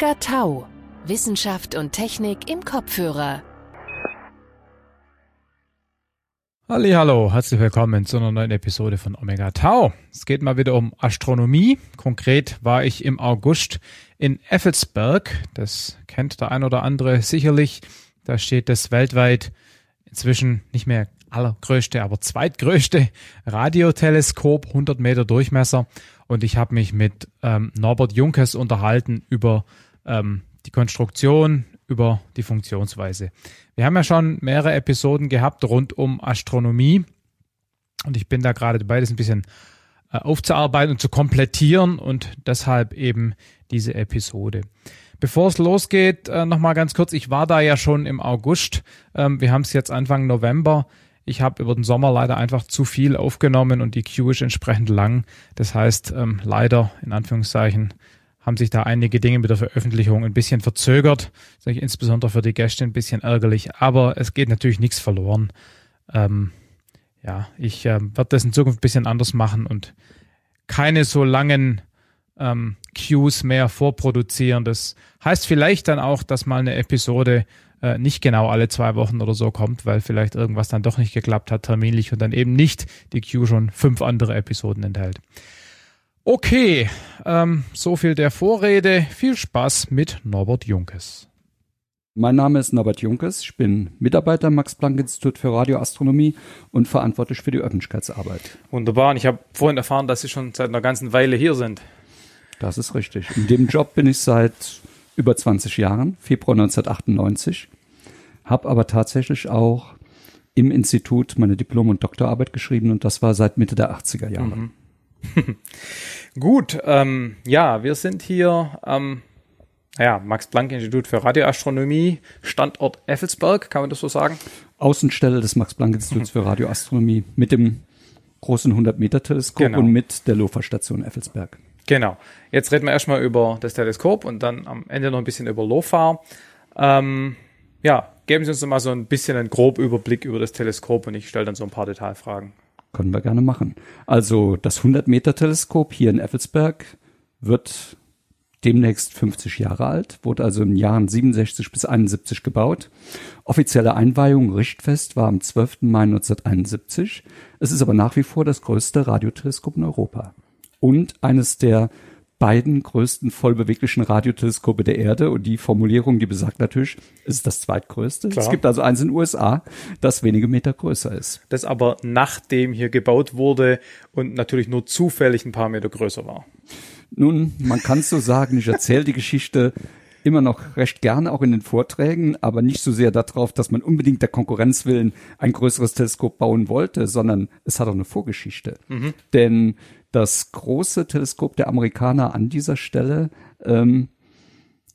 Omega Tau. Wissenschaft und Technik im Kopfhörer. Hallo, herzlich willkommen zu einer neuen Episode von Omega Tau. Es geht mal wieder um Astronomie. Konkret war ich im August in Effelsberg. Das kennt der ein oder andere sicherlich. Da steht das weltweit inzwischen nicht mehr allergrößte, aber zweitgrößte Radioteleskop, 100 Meter Durchmesser. Und ich habe mich mit ähm, Norbert Junkes unterhalten über ähm, die Konstruktion, über die Funktionsweise. Wir haben ja schon mehrere Episoden gehabt rund um Astronomie. Und ich bin da gerade dabei, das ein bisschen äh, aufzuarbeiten und zu komplettieren und deshalb eben diese Episode. Bevor es losgeht, äh, nochmal ganz kurz, ich war da ja schon im August. Ähm, wir haben es jetzt Anfang November. Ich habe über den Sommer leider einfach zu viel aufgenommen und die Queue ist entsprechend lang. Das heißt, ähm, leider in Anführungszeichen haben sich da einige Dinge mit der Veröffentlichung ein bisschen verzögert. Das ist insbesondere für die Gäste ein bisschen ärgerlich, aber es geht natürlich nichts verloren. Ähm, ja, ich äh, werde das in Zukunft ein bisschen anders machen und keine so langen ähm, Cues mehr vorproduzieren. Das heißt vielleicht dann auch, dass mal eine Episode äh, nicht genau alle zwei Wochen oder so kommt, weil vielleicht irgendwas dann doch nicht geklappt hat terminlich und dann eben nicht die Queue schon fünf andere Episoden enthält. Okay, ähm, so viel der Vorrede. Viel Spaß mit Norbert Junkes. Mein Name ist Norbert Junkes. Ich bin Mitarbeiter am Max-Planck-Institut für Radioastronomie und verantwortlich für die Öffentlichkeitsarbeit. Wunderbar. Und ich habe vorhin erfahren, dass Sie schon seit einer ganzen Weile hier sind. Das ist richtig. In dem Job bin ich seit über 20 Jahren, Februar 1998, habe aber tatsächlich auch im Institut meine Diplom- und Doktorarbeit geschrieben und das war seit Mitte der 80er Jahre. Mhm. Gut, ähm, ja, wir sind hier am ja, Max-Planck-Institut für Radioastronomie, Standort Effelsberg, kann man das so sagen? Außenstelle des Max-Planck-Instituts für Radioastronomie mit dem großen 100-Meter-Teleskop genau. und mit der LOFA-Station Effelsberg. Genau. Jetzt reden wir erstmal über das Teleskop und dann am Ende noch ein bisschen über LOFA. Ähm, ja, geben Sie uns mal so ein bisschen einen groben Überblick über das Teleskop und ich stelle dann so ein paar Detailfragen. Können wir gerne machen. Also das 100-Meter-Teleskop hier in Effelsberg wird demnächst 50 Jahre alt, wurde also in den Jahren 67 bis 71 gebaut. Offizielle Einweihung Richtfest war am 12. Mai 1971. Es ist aber nach wie vor das größte Radioteleskop in Europa und eines der beiden größten vollbeweglichen Radioteleskope der Erde. Und die Formulierung, die besagt natürlich, ist das zweitgrößte. Klar. Es gibt also eins in den USA, das wenige Meter größer ist. Das aber nachdem hier gebaut wurde und natürlich nur zufällig ein paar Meter größer war. Nun, man kann es so sagen, ich erzähle die Geschichte immer noch recht gerne, auch in den Vorträgen, aber nicht so sehr darauf, dass man unbedingt der Konkurrenz willen ein größeres Teleskop bauen wollte, sondern es hat auch eine Vorgeschichte. Mhm. Denn das große Teleskop der Amerikaner an dieser Stelle, ähm,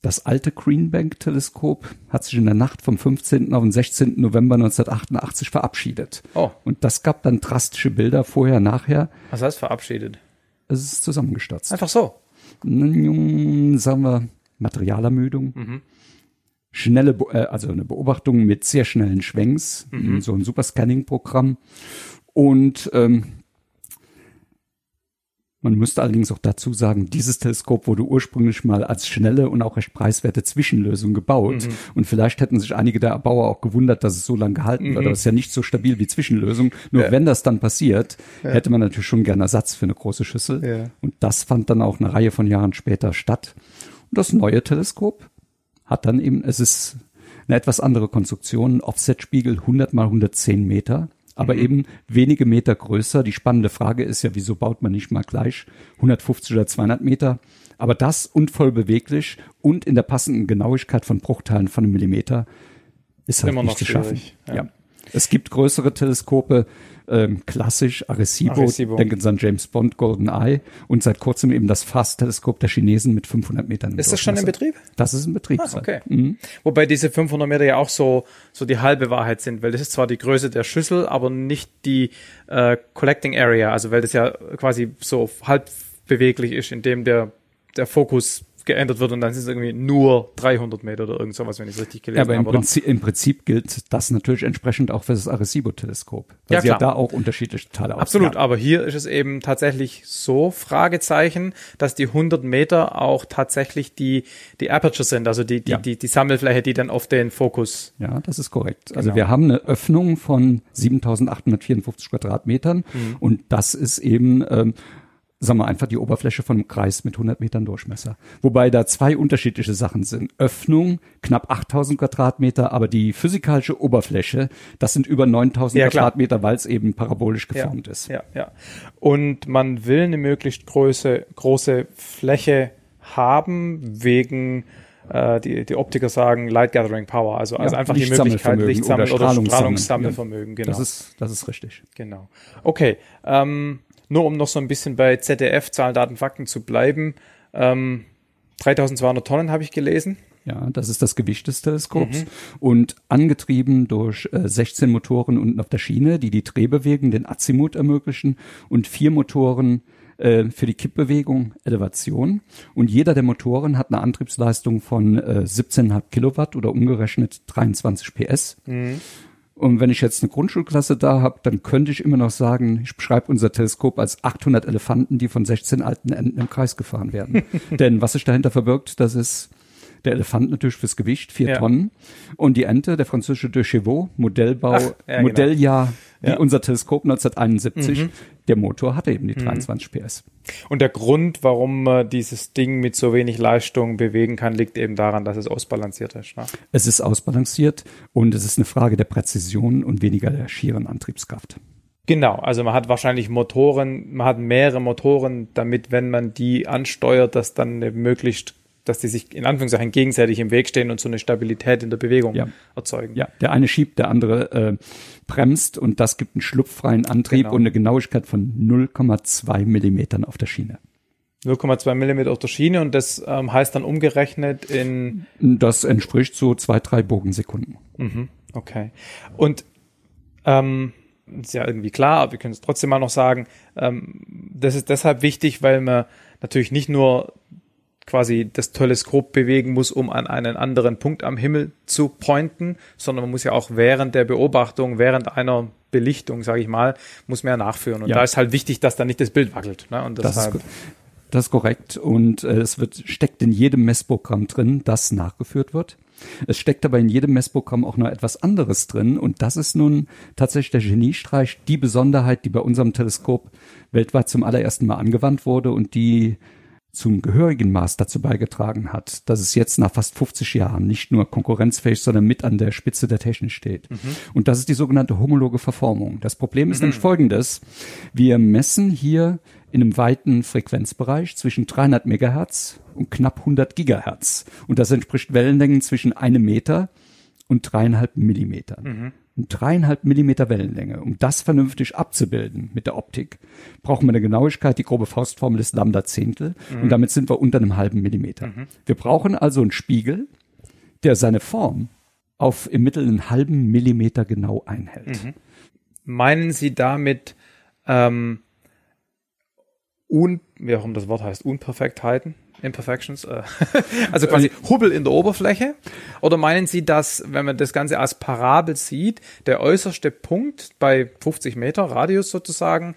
das alte Greenbank-Teleskop hat sich in der Nacht vom 15. auf den 16. November 1988 verabschiedet. Oh. Und das gab dann drastische Bilder vorher, nachher. Was heißt verabschiedet? Es ist zusammengestürzt. Einfach so. Sagen wir Materialermüdung. Mhm. Schnelle, äh, also eine Beobachtung mit sehr schnellen Schwenks, mhm. so ein Superscanning-Programm. Und ähm, man müsste allerdings auch dazu sagen, dieses Teleskop wurde ursprünglich mal als schnelle und auch recht preiswerte Zwischenlösung gebaut. Mhm. Und vielleicht hätten sich einige der Erbauer auch gewundert, dass es so lange gehalten mhm. wird. Aber es ist ja nicht so stabil wie Zwischenlösung. Nur ja. wenn das dann passiert, ja. hätte man natürlich schon gerne Ersatz für eine große Schüssel. Ja. Und das fand dann auch eine Reihe von Jahren später statt. Und das neue Teleskop hat dann eben, es ist eine etwas andere Konstruktion, Offset-Spiegel 100 mal 110 Meter aber mhm. eben wenige Meter größer. Die spannende Frage ist ja, wieso baut man nicht mal gleich 150 oder 200 Meter? Aber das und voll beweglich und in der passenden Genauigkeit von Bruchteilen von einem Millimeter ist halt Immer nicht zu schaffen. Ja. ja. Es gibt größere Teleskope, ähm, klassisch Arecibo, Arecibo, denken Sie an James Bond, Golden Eye und seit kurzem eben das FAST-Teleskop der Chinesen mit 500 Metern. Ist das schon in Betrieb? Das ist in Betrieb. Ah, okay. Mhm. Wobei diese 500 Meter ja auch so, so die halbe Wahrheit sind, weil das ist zwar die Größe der Schüssel, aber nicht die äh, Collecting Area, also weil das ja quasi so halb beweglich ist, indem der, der Fokus geändert wird und dann sind es irgendwie nur 300 Meter oder irgend sowas, wenn ich es richtig gelesen ja, aber habe. im Prinzip, im Prinzip gilt das natürlich entsprechend auch für das Arecibo-Teleskop. Weil Ja, sie ja klar. da auch unterschiedliche Teile Absolut, ausgaben. aber hier ist es eben tatsächlich so, Fragezeichen, dass die 100 Meter auch tatsächlich die, die Aperture sind, also die, die, Ja. die, die Sammelfläche, die dann auf den Fokus. Ja, das ist korrekt. Also Genau. wir haben eine Öffnung von 7854 Quadratmetern Mhm. und das ist eben, ähm, sagen wir einfach die Oberfläche von einem Kreis mit 100 Metern Durchmesser. Wobei da zwei unterschiedliche Sachen sind. Öffnung, knapp 8000 Quadratmeter, aber die physikalische Oberfläche, das sind über 9000 Ja. Quadratmeter, weil es eben parabolisch geformt ist. Ja, ja. Und man will eine möglichst große, große Fläche haben wegen äh, die, die Optiker sagen Light Gathering Power, also, also Ja, einfach die Möglichkeit, Lichtsammel oder oder. Strahlungssammelvermögen, genau. Das ist, das ist richtig. Genau. Okay. Ähm, nur um noch so ein bisschen bei ZDF, Zahlen, Daten, Fakten zu bleiben. Ähm, 3200 Tonnen habe ich gelesen. Ja, das ist das Gewicht des Teleskops und angetrieben durch äh, 16 Motoren unten auf der Schiene, die die Drehbewegung, den Azimut ermöglichen und vier Motoren äh, für die Kippbewegung, Elevation. Und jeder der Motoren hat eine Antriebsleistung von äh, 17,5 Kilowatt oder umgerechnet 23 PS. Und wenn ich jetzt eine Grundschulklasse da habe, dann könnte ich immer noch sagen, ich beschreibe unser Teleskop als 800 Elefanten, die von 16 alten Enten im Kreis gefahren werden. Denn was sich dahinter verbirgt, das ist der Elefant natürlich fürs Gewicht, vier Ja. Tonnen. Und die Ente, der französische De Chevaux, Modellbau, Ach, ja, genau. Modelljahr, wie Ja. Mhm. unser Teleskop 1971. Der Motor hatte eben die 23 PS. Und der Grund, warum man dieses Ding mit so wenig Leistung bewegen kann, liegt eben daran, dass es ausbalanciert ist. Ne? Es ist ausbalanciert und es ist eine Frage der Präzision und weniger der schieren Antriebskraft. Genau, also man hat wahrscheinlich Motoren, man hat mehrere Motoren, damit, wenn man die ansteuert, dass dann eine möglichst, dass die sich in Anführungszeichen gegenseitig im Weg stehen und so eine Stabilität in der Bewegung Ja. erzeugen. Ja, der eine schiebt, der andere äh, bremst und das gibt einen schlupffreien Antrieb Genau. und eine Genauigkeit von 0,2 Millimetern auf der Schiene. 0,2 Millimeter auf der Schiene und das ähm, heißt dann umgerechnet in Das entspricht so zwei, drei Bogensekunden. Mhm, okay. Und ähm, ist ja irgendwie klar, aber wir können es trotzdem mal noch sagen, ähm, das ist deshalb wichtig, weil man natürlich nicht nur quasi das Teleskop bewegen muss, um an einen anderen Punkt am Himmel zu pointen, sondern man muss ja auch während der Beobachtung, während einer Belichtung, sage ich mal, muss man ja nachführen. Und Ja. da ist halt wichtig, dass da nicht das Bild wackelt. Ne? Und Das ist, deshalb, ko- das ist korrekt und äh, es wird, steckt in jedem Messprogramm drin, das nachgeführt wird. Es steckt aber in jedem Messprogramm auch noch etwas anderes drin und das ist nun tatsächlich der Geniestreich, die Besonderheit, die bei unserem Teleskop weltweit zum allerersten Mal angewandt wurde und die zum gehörigen Maß dazu beigetragen hat, dass es jetzt nach fast 50 Jahren nicht nur konkurrenzfähig, sondern mit an der Spitze der Technik steht. Und das ist die sogenannte homologe Verformung. Das Problem ist nämlich folgendes. Wir messen hier in einem weiten Frequenzbereich zwischen 300 Megahertz und knapp 100 Gigahertz. Und das entspricht Wellenlängen zwischen einem Meter und dreieinhalb Millimetern. Und dreieinhalb Millimeter Wellenlänge. Um das vernünftig abzubilden mit der Optik, brauchen wir eine Genauigkeit, die grobe Faustformel ist Lambda Zehntel. Und damit sind wir unter einem halben Millimeter. Wir brauchen also einen Spiegel, der seine Form auf im Mittel einen halben Millimeter genau einhält. meinen Sie damit ähm, un, wie auch immer das Wort heißt, Unperfektheiten, Imperfections, äh, also quasi Hubbel in der Oberfläche? Oder meinen Sie, dass, wenn man das Ganze als Parabel sieht, der äußerste Punkt bei 50 Meter Radius sozusagen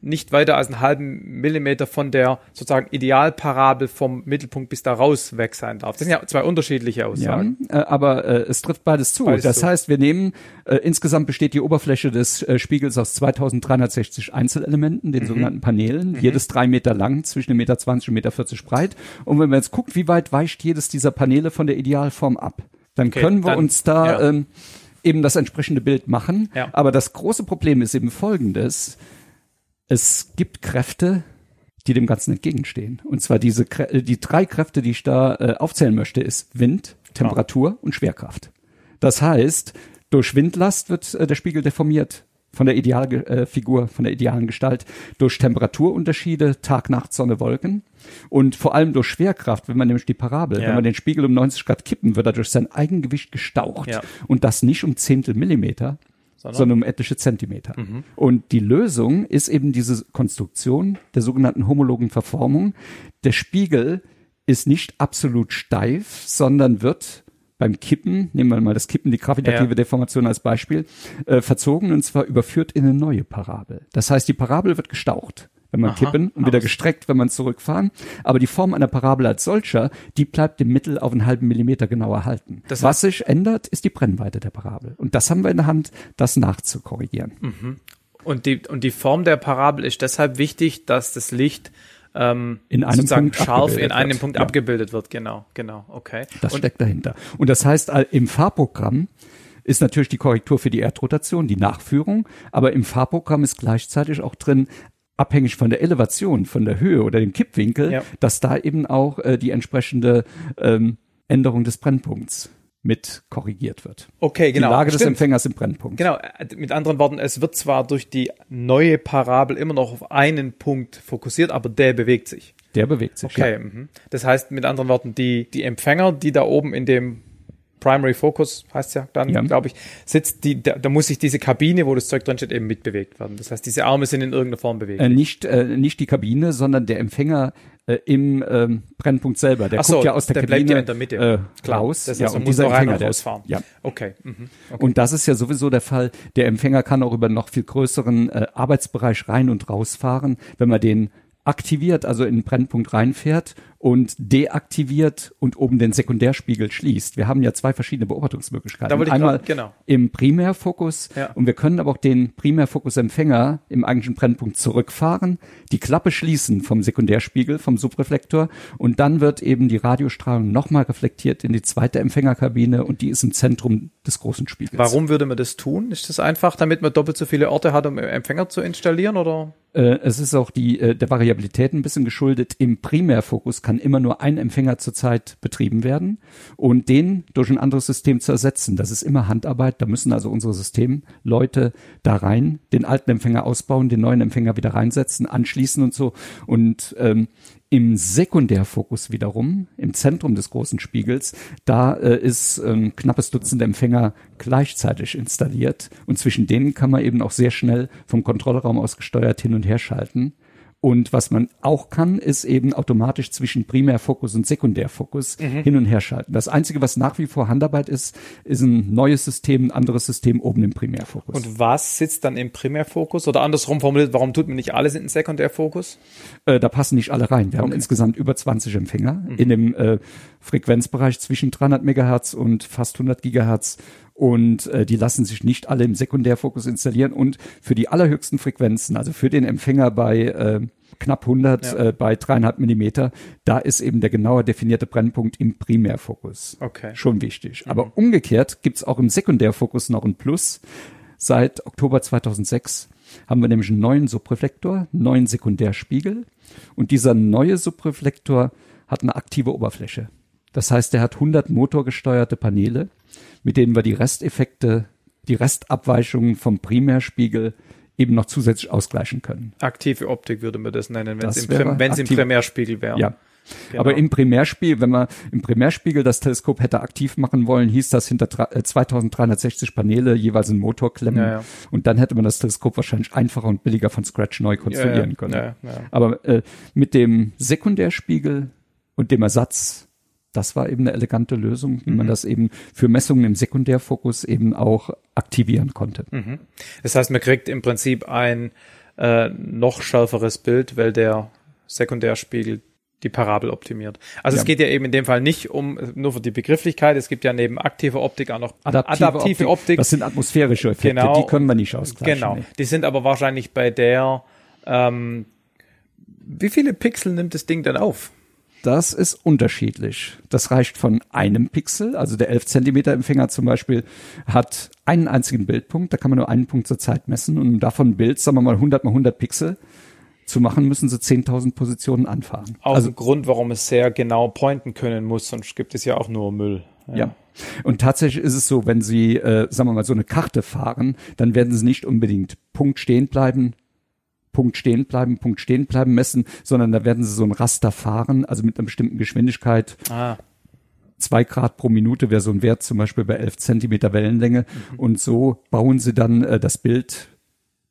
nicht weiter als einen halben Millimeter von der sozusagen Idealparabel vom Mittelpunkt bis da raus weg sein darf? Das sind ja zwei unterschiedliche Ja, Aussagen. äh, aber äh, es trifft beides zu. Beides das zu. heißt, wir nehmen, äh, insgesamt besteht die Oberfläche des äh, Spiegels aus 2360 Einzelelementen, Mhm. den sogenannten Paneelen, jedes drei Meter lang, zwischen 1,20 Meter und 1,40 Meter breit. Und wenn man jetzt guckt, wie weit weicht jedes dieser Paneele von der Idealform ab, dann Okay, können wir dann- uns da ja. ähm, eben das entsprechende Bild machen. Ja. Aber das große Problem ist eben folgendes. Es gibt Kräfte, die dem Ganzen entgegenstehen. Und zwar diese äh, die drei Kräfte, die ich da äh, aufzählen möchte, ist Wind, Temperatur und Schwerkraft. Das heißt, durch Windlast wird äh, der Spiegel deformiert von der Idealfigur, äh, Figur, von der idealen Gestalt, durch Temperaturunterschiede, Tag, Nacht, Sonne, Wolken und vor allem durch Schwerkraft, wenn man nämlich die Parabel, Ja. wenn man den Spiegel um 90 Grad kippen, wird er durch sein Eigengewicht gestaucht Ja. und das nicht um Zehntel Millimeter, Sondern? sondern um etliche Zentimeter. Und die Lösung ist eben diese Konstruktion der sogenannten homologen Verformung. Der Spiegel ist nicht absolut steif, sondern wird beim Kippen, nehmen wir mal das Kippen, die gravitative Ja. Deformation als Beispiel, äh, verzogen und zwar überführt in eine neue Parabel. Das heißt, die Parabel wird gestaucht, wenn man Aha, kippen und wieder aus. gestreckt, wenn man zurückfahren. Aber die Form einer Parabel als solcher, die bleibt im Mittel auf einen halben Millimeter genau erhalten. Das Was sich ändert, ist die Brennweite der Parabel. Und das haben wir in der Hand, das nachzukorrigieren. Und die, und die Form der Parabel ist deshalb wichtig, dass das Licht ähm, In einem sozusagen Punkt scharf in einem wird. Punkt Ja. abgebildet wird. Genau, genau, okay. Das und, steckt dahinter. Und das heißt, im Fahrprogramm ist natürlich die Korrektur für die Erdrotation, die Nachführung, aber im Fahrprogramm ist gleichzeitig auch drin, abhängig von der Elevation, von der Höhe oder dem Kippwinkel, Ja. dass da eben auch äh, die entsprechende ähm, Änderung des Brennpunkts mit korrigiert wird. okay, genau. die Lage des stimmt. Empfängers im Brennpunkt. Genau, äh, mit anderen Worten, es wird zwar durch die neue Parabel immer noch auf einen Punkt fokussiert, aber der bewegt sich. Der bewegt sich. Okay, Ja. mhm. das heißt mit anderen Worten, die, die Empfänger, die da oben in dem Primary Focus, heißt ja dann, Ja. glaube ich, sitzt, die, da, da muss sich diese Kabine, wo das Zeug drin steht, eben mitbewegt werden. Das heißt, diese Arme sind in irgendeiner Form bewegt. Äh, nicht, äh, nicht die Kabine, sondern der Empfänger äh, im ähm, Brennpunkt selber. Der Ach so, guckt ja aus der, der Kabine bleibt ja in der Mitte. Äh, Klar. raus. Das heißt, ja, und muss dieser rein Empfänger, und der- rausfahren. Ja. Okay. Mhm. okay. Und das ist ja sowieso der Fall. Der Empfänger kann auch über einen noch viel größeren äh, Arbeitsbereich rein und rausfahren, wenn man den aktiviert, also in den Brennpunkt reinfährt und deaktiviert und oben den Sekundärspiegel schließt. Wir haben ja zwei verschiedene Beobachtungsmöglichkeiten. Einmal grad- genau. im Primärfokus Ja. und wir können aber auch den Primärfokusempfänger im eigentlichen Brennpunkt zurückfahren, die Klappe schließen vom Sekundärspiegel, vom Subreflektor und dann wird eben die Radiostrahlung nochmal reflektiert in die zweite Empfängerkabine und die ist im Zentrum des großen Spiegels. Warum würde man das tun? Ist das einfach, damit man doppelt so viele Orte hat, um Empfänger zu installieren oder? Äh, es ist auch die, äh, der Variabilität ein bisschen geschuldet. Im Primärfokus kann immer nur ein Empfänger zurzeit betrieben werden und den durch ein anderes System zu ersetzen, das ist immer Handarbeit. Da müssen also unsere Systemleute da rein, den alten Empfänger ausbauen, den neuen Empfänger wieder reinsetzen, anschließen und so. Und ähm, im Sekundärfokus wiederum, im Zentrum des großen Spiegels, da äh, ist ein knappes Dutzend Empfänger gleichzeitig installiert und zwischen denen kann man eben auch sehr schnell vom Kontrollraum aus gesteuert hin und her schalten. Und was man auch kann, ist eben automatisch zwischen Primärfokus und Sekundärfokus hin und her schalten. Das Einzige, was nach wie vor Handarbeit ist, ist ein neues System, ein anderes System oben im Primärfokus. Und was sitzt dann im Primärfokus? Oder andersrum formuliert, warum tut man nicht alles in den Sekundärfokus? Äh, da passen nicht alle rein. Wir haben Okay. insgesamt über 20 Empfänger in dem äh, Frequenzbereich zwischen 300 Megahertz und fast 100 Gigahertz. Und äh, die lassen sich nicht alle im Sekundärfokus installieren. Und für die allerhöchsten Frequenzen, also für den Empfänger bei äh, knapp 100, Ja. äh, bei dreieinhalb Millimeter, da ist eben der genauer definierte Brennpunkt im Primärfokus. Okay. Schon wichtig. Aber umgekehrt gibt's auch im Sekundärfokus noch ein Plus. Seit Oktober 2006 haben wir nämlich einen neuen Subreflektor, einen neuen Sekundärspiegel. Und dieser neue Subreflektor hat eine aktive Oberfläche. Das heißt, der hat 100 motorgesteuerte Paneele, mit denen wir die Resteffekte, die Restabweichungen vom Primärspiegel eben noch zusätzlich ausgleichen können. Aktive Optik würde man das nennen, wenn es Das im, wäre Prim wenn's im Primärspiegel wäre. Ja. Genau. Aber im Primärspiegel, wenn man im Primärspiegel das Teleskop hätte aktiv machen wollen, hieß das hinter dra- äh, 2360 Paneele jeweils einen Motor klemmen. Ja, ja. Und dann hätte man das Teleskop wahrscheinlich einfacher und billiger von Scratch neu konstruieren Ja, können. Aber äh, mit dem Sekundärspiegel und dem Ersatz, das war eben eine elegante Lösung, wie Mhm. man das eben für Messungen im Sekundärfokus eben auch aktivieren konnte. Mhm. Das heißt, man kriegt im Prinzip ein äh, noch schärferes Bild, weil der Sekundärspiegel die Parabel optimiert. Also es Ja. geht ja eben in dem Fall nicht um nur für die Begrifflichkeit. Es gibt ja neben aktiver Optik auch noch adaptive, Optik. Das sind atmosphärische Effekte, Genau. die können wir nicht ausgleichen. Genau. nee. Die sind aber wahrscheinlich bei der. Ähm, wie viele Pixel nimmt das Ding denn auf? Das ist unterschiedlich. Das reicht von einem Pixel, also der 11 Zentimeter Empfänger zum Beispiel hat einen einzigen Bildpunkt, da kann man nur einen Punkt zur Zeit messen und um davon ein Bild, sagen wir mal 100 mal 100 Pixel zu machen, müssen sie 10.000 Positionen anfahren. Auch also ein Grund, warum es sehr genau pointen können muss, sonst gibt es ja auch nur Müll. Ja. Und tatsächlich ist es so, wenn Sie, äh, sagen wir mal, so eine Karte fahren, dann werden Sie nicht unbedingt Punkt stehen bleiben, Punkt stehen bleiben, Punkt stehen bleiben messen, sondern da werden Sie so ein Raster fahren, also mit einer bestimmten Geschwindigkeit. Ah, Zwei Grad pro Minute wäre so ein Wert zum Beispiel bei 11 Zentimeter Wellenlänge. Und so bauen Sie dann äh, das Bild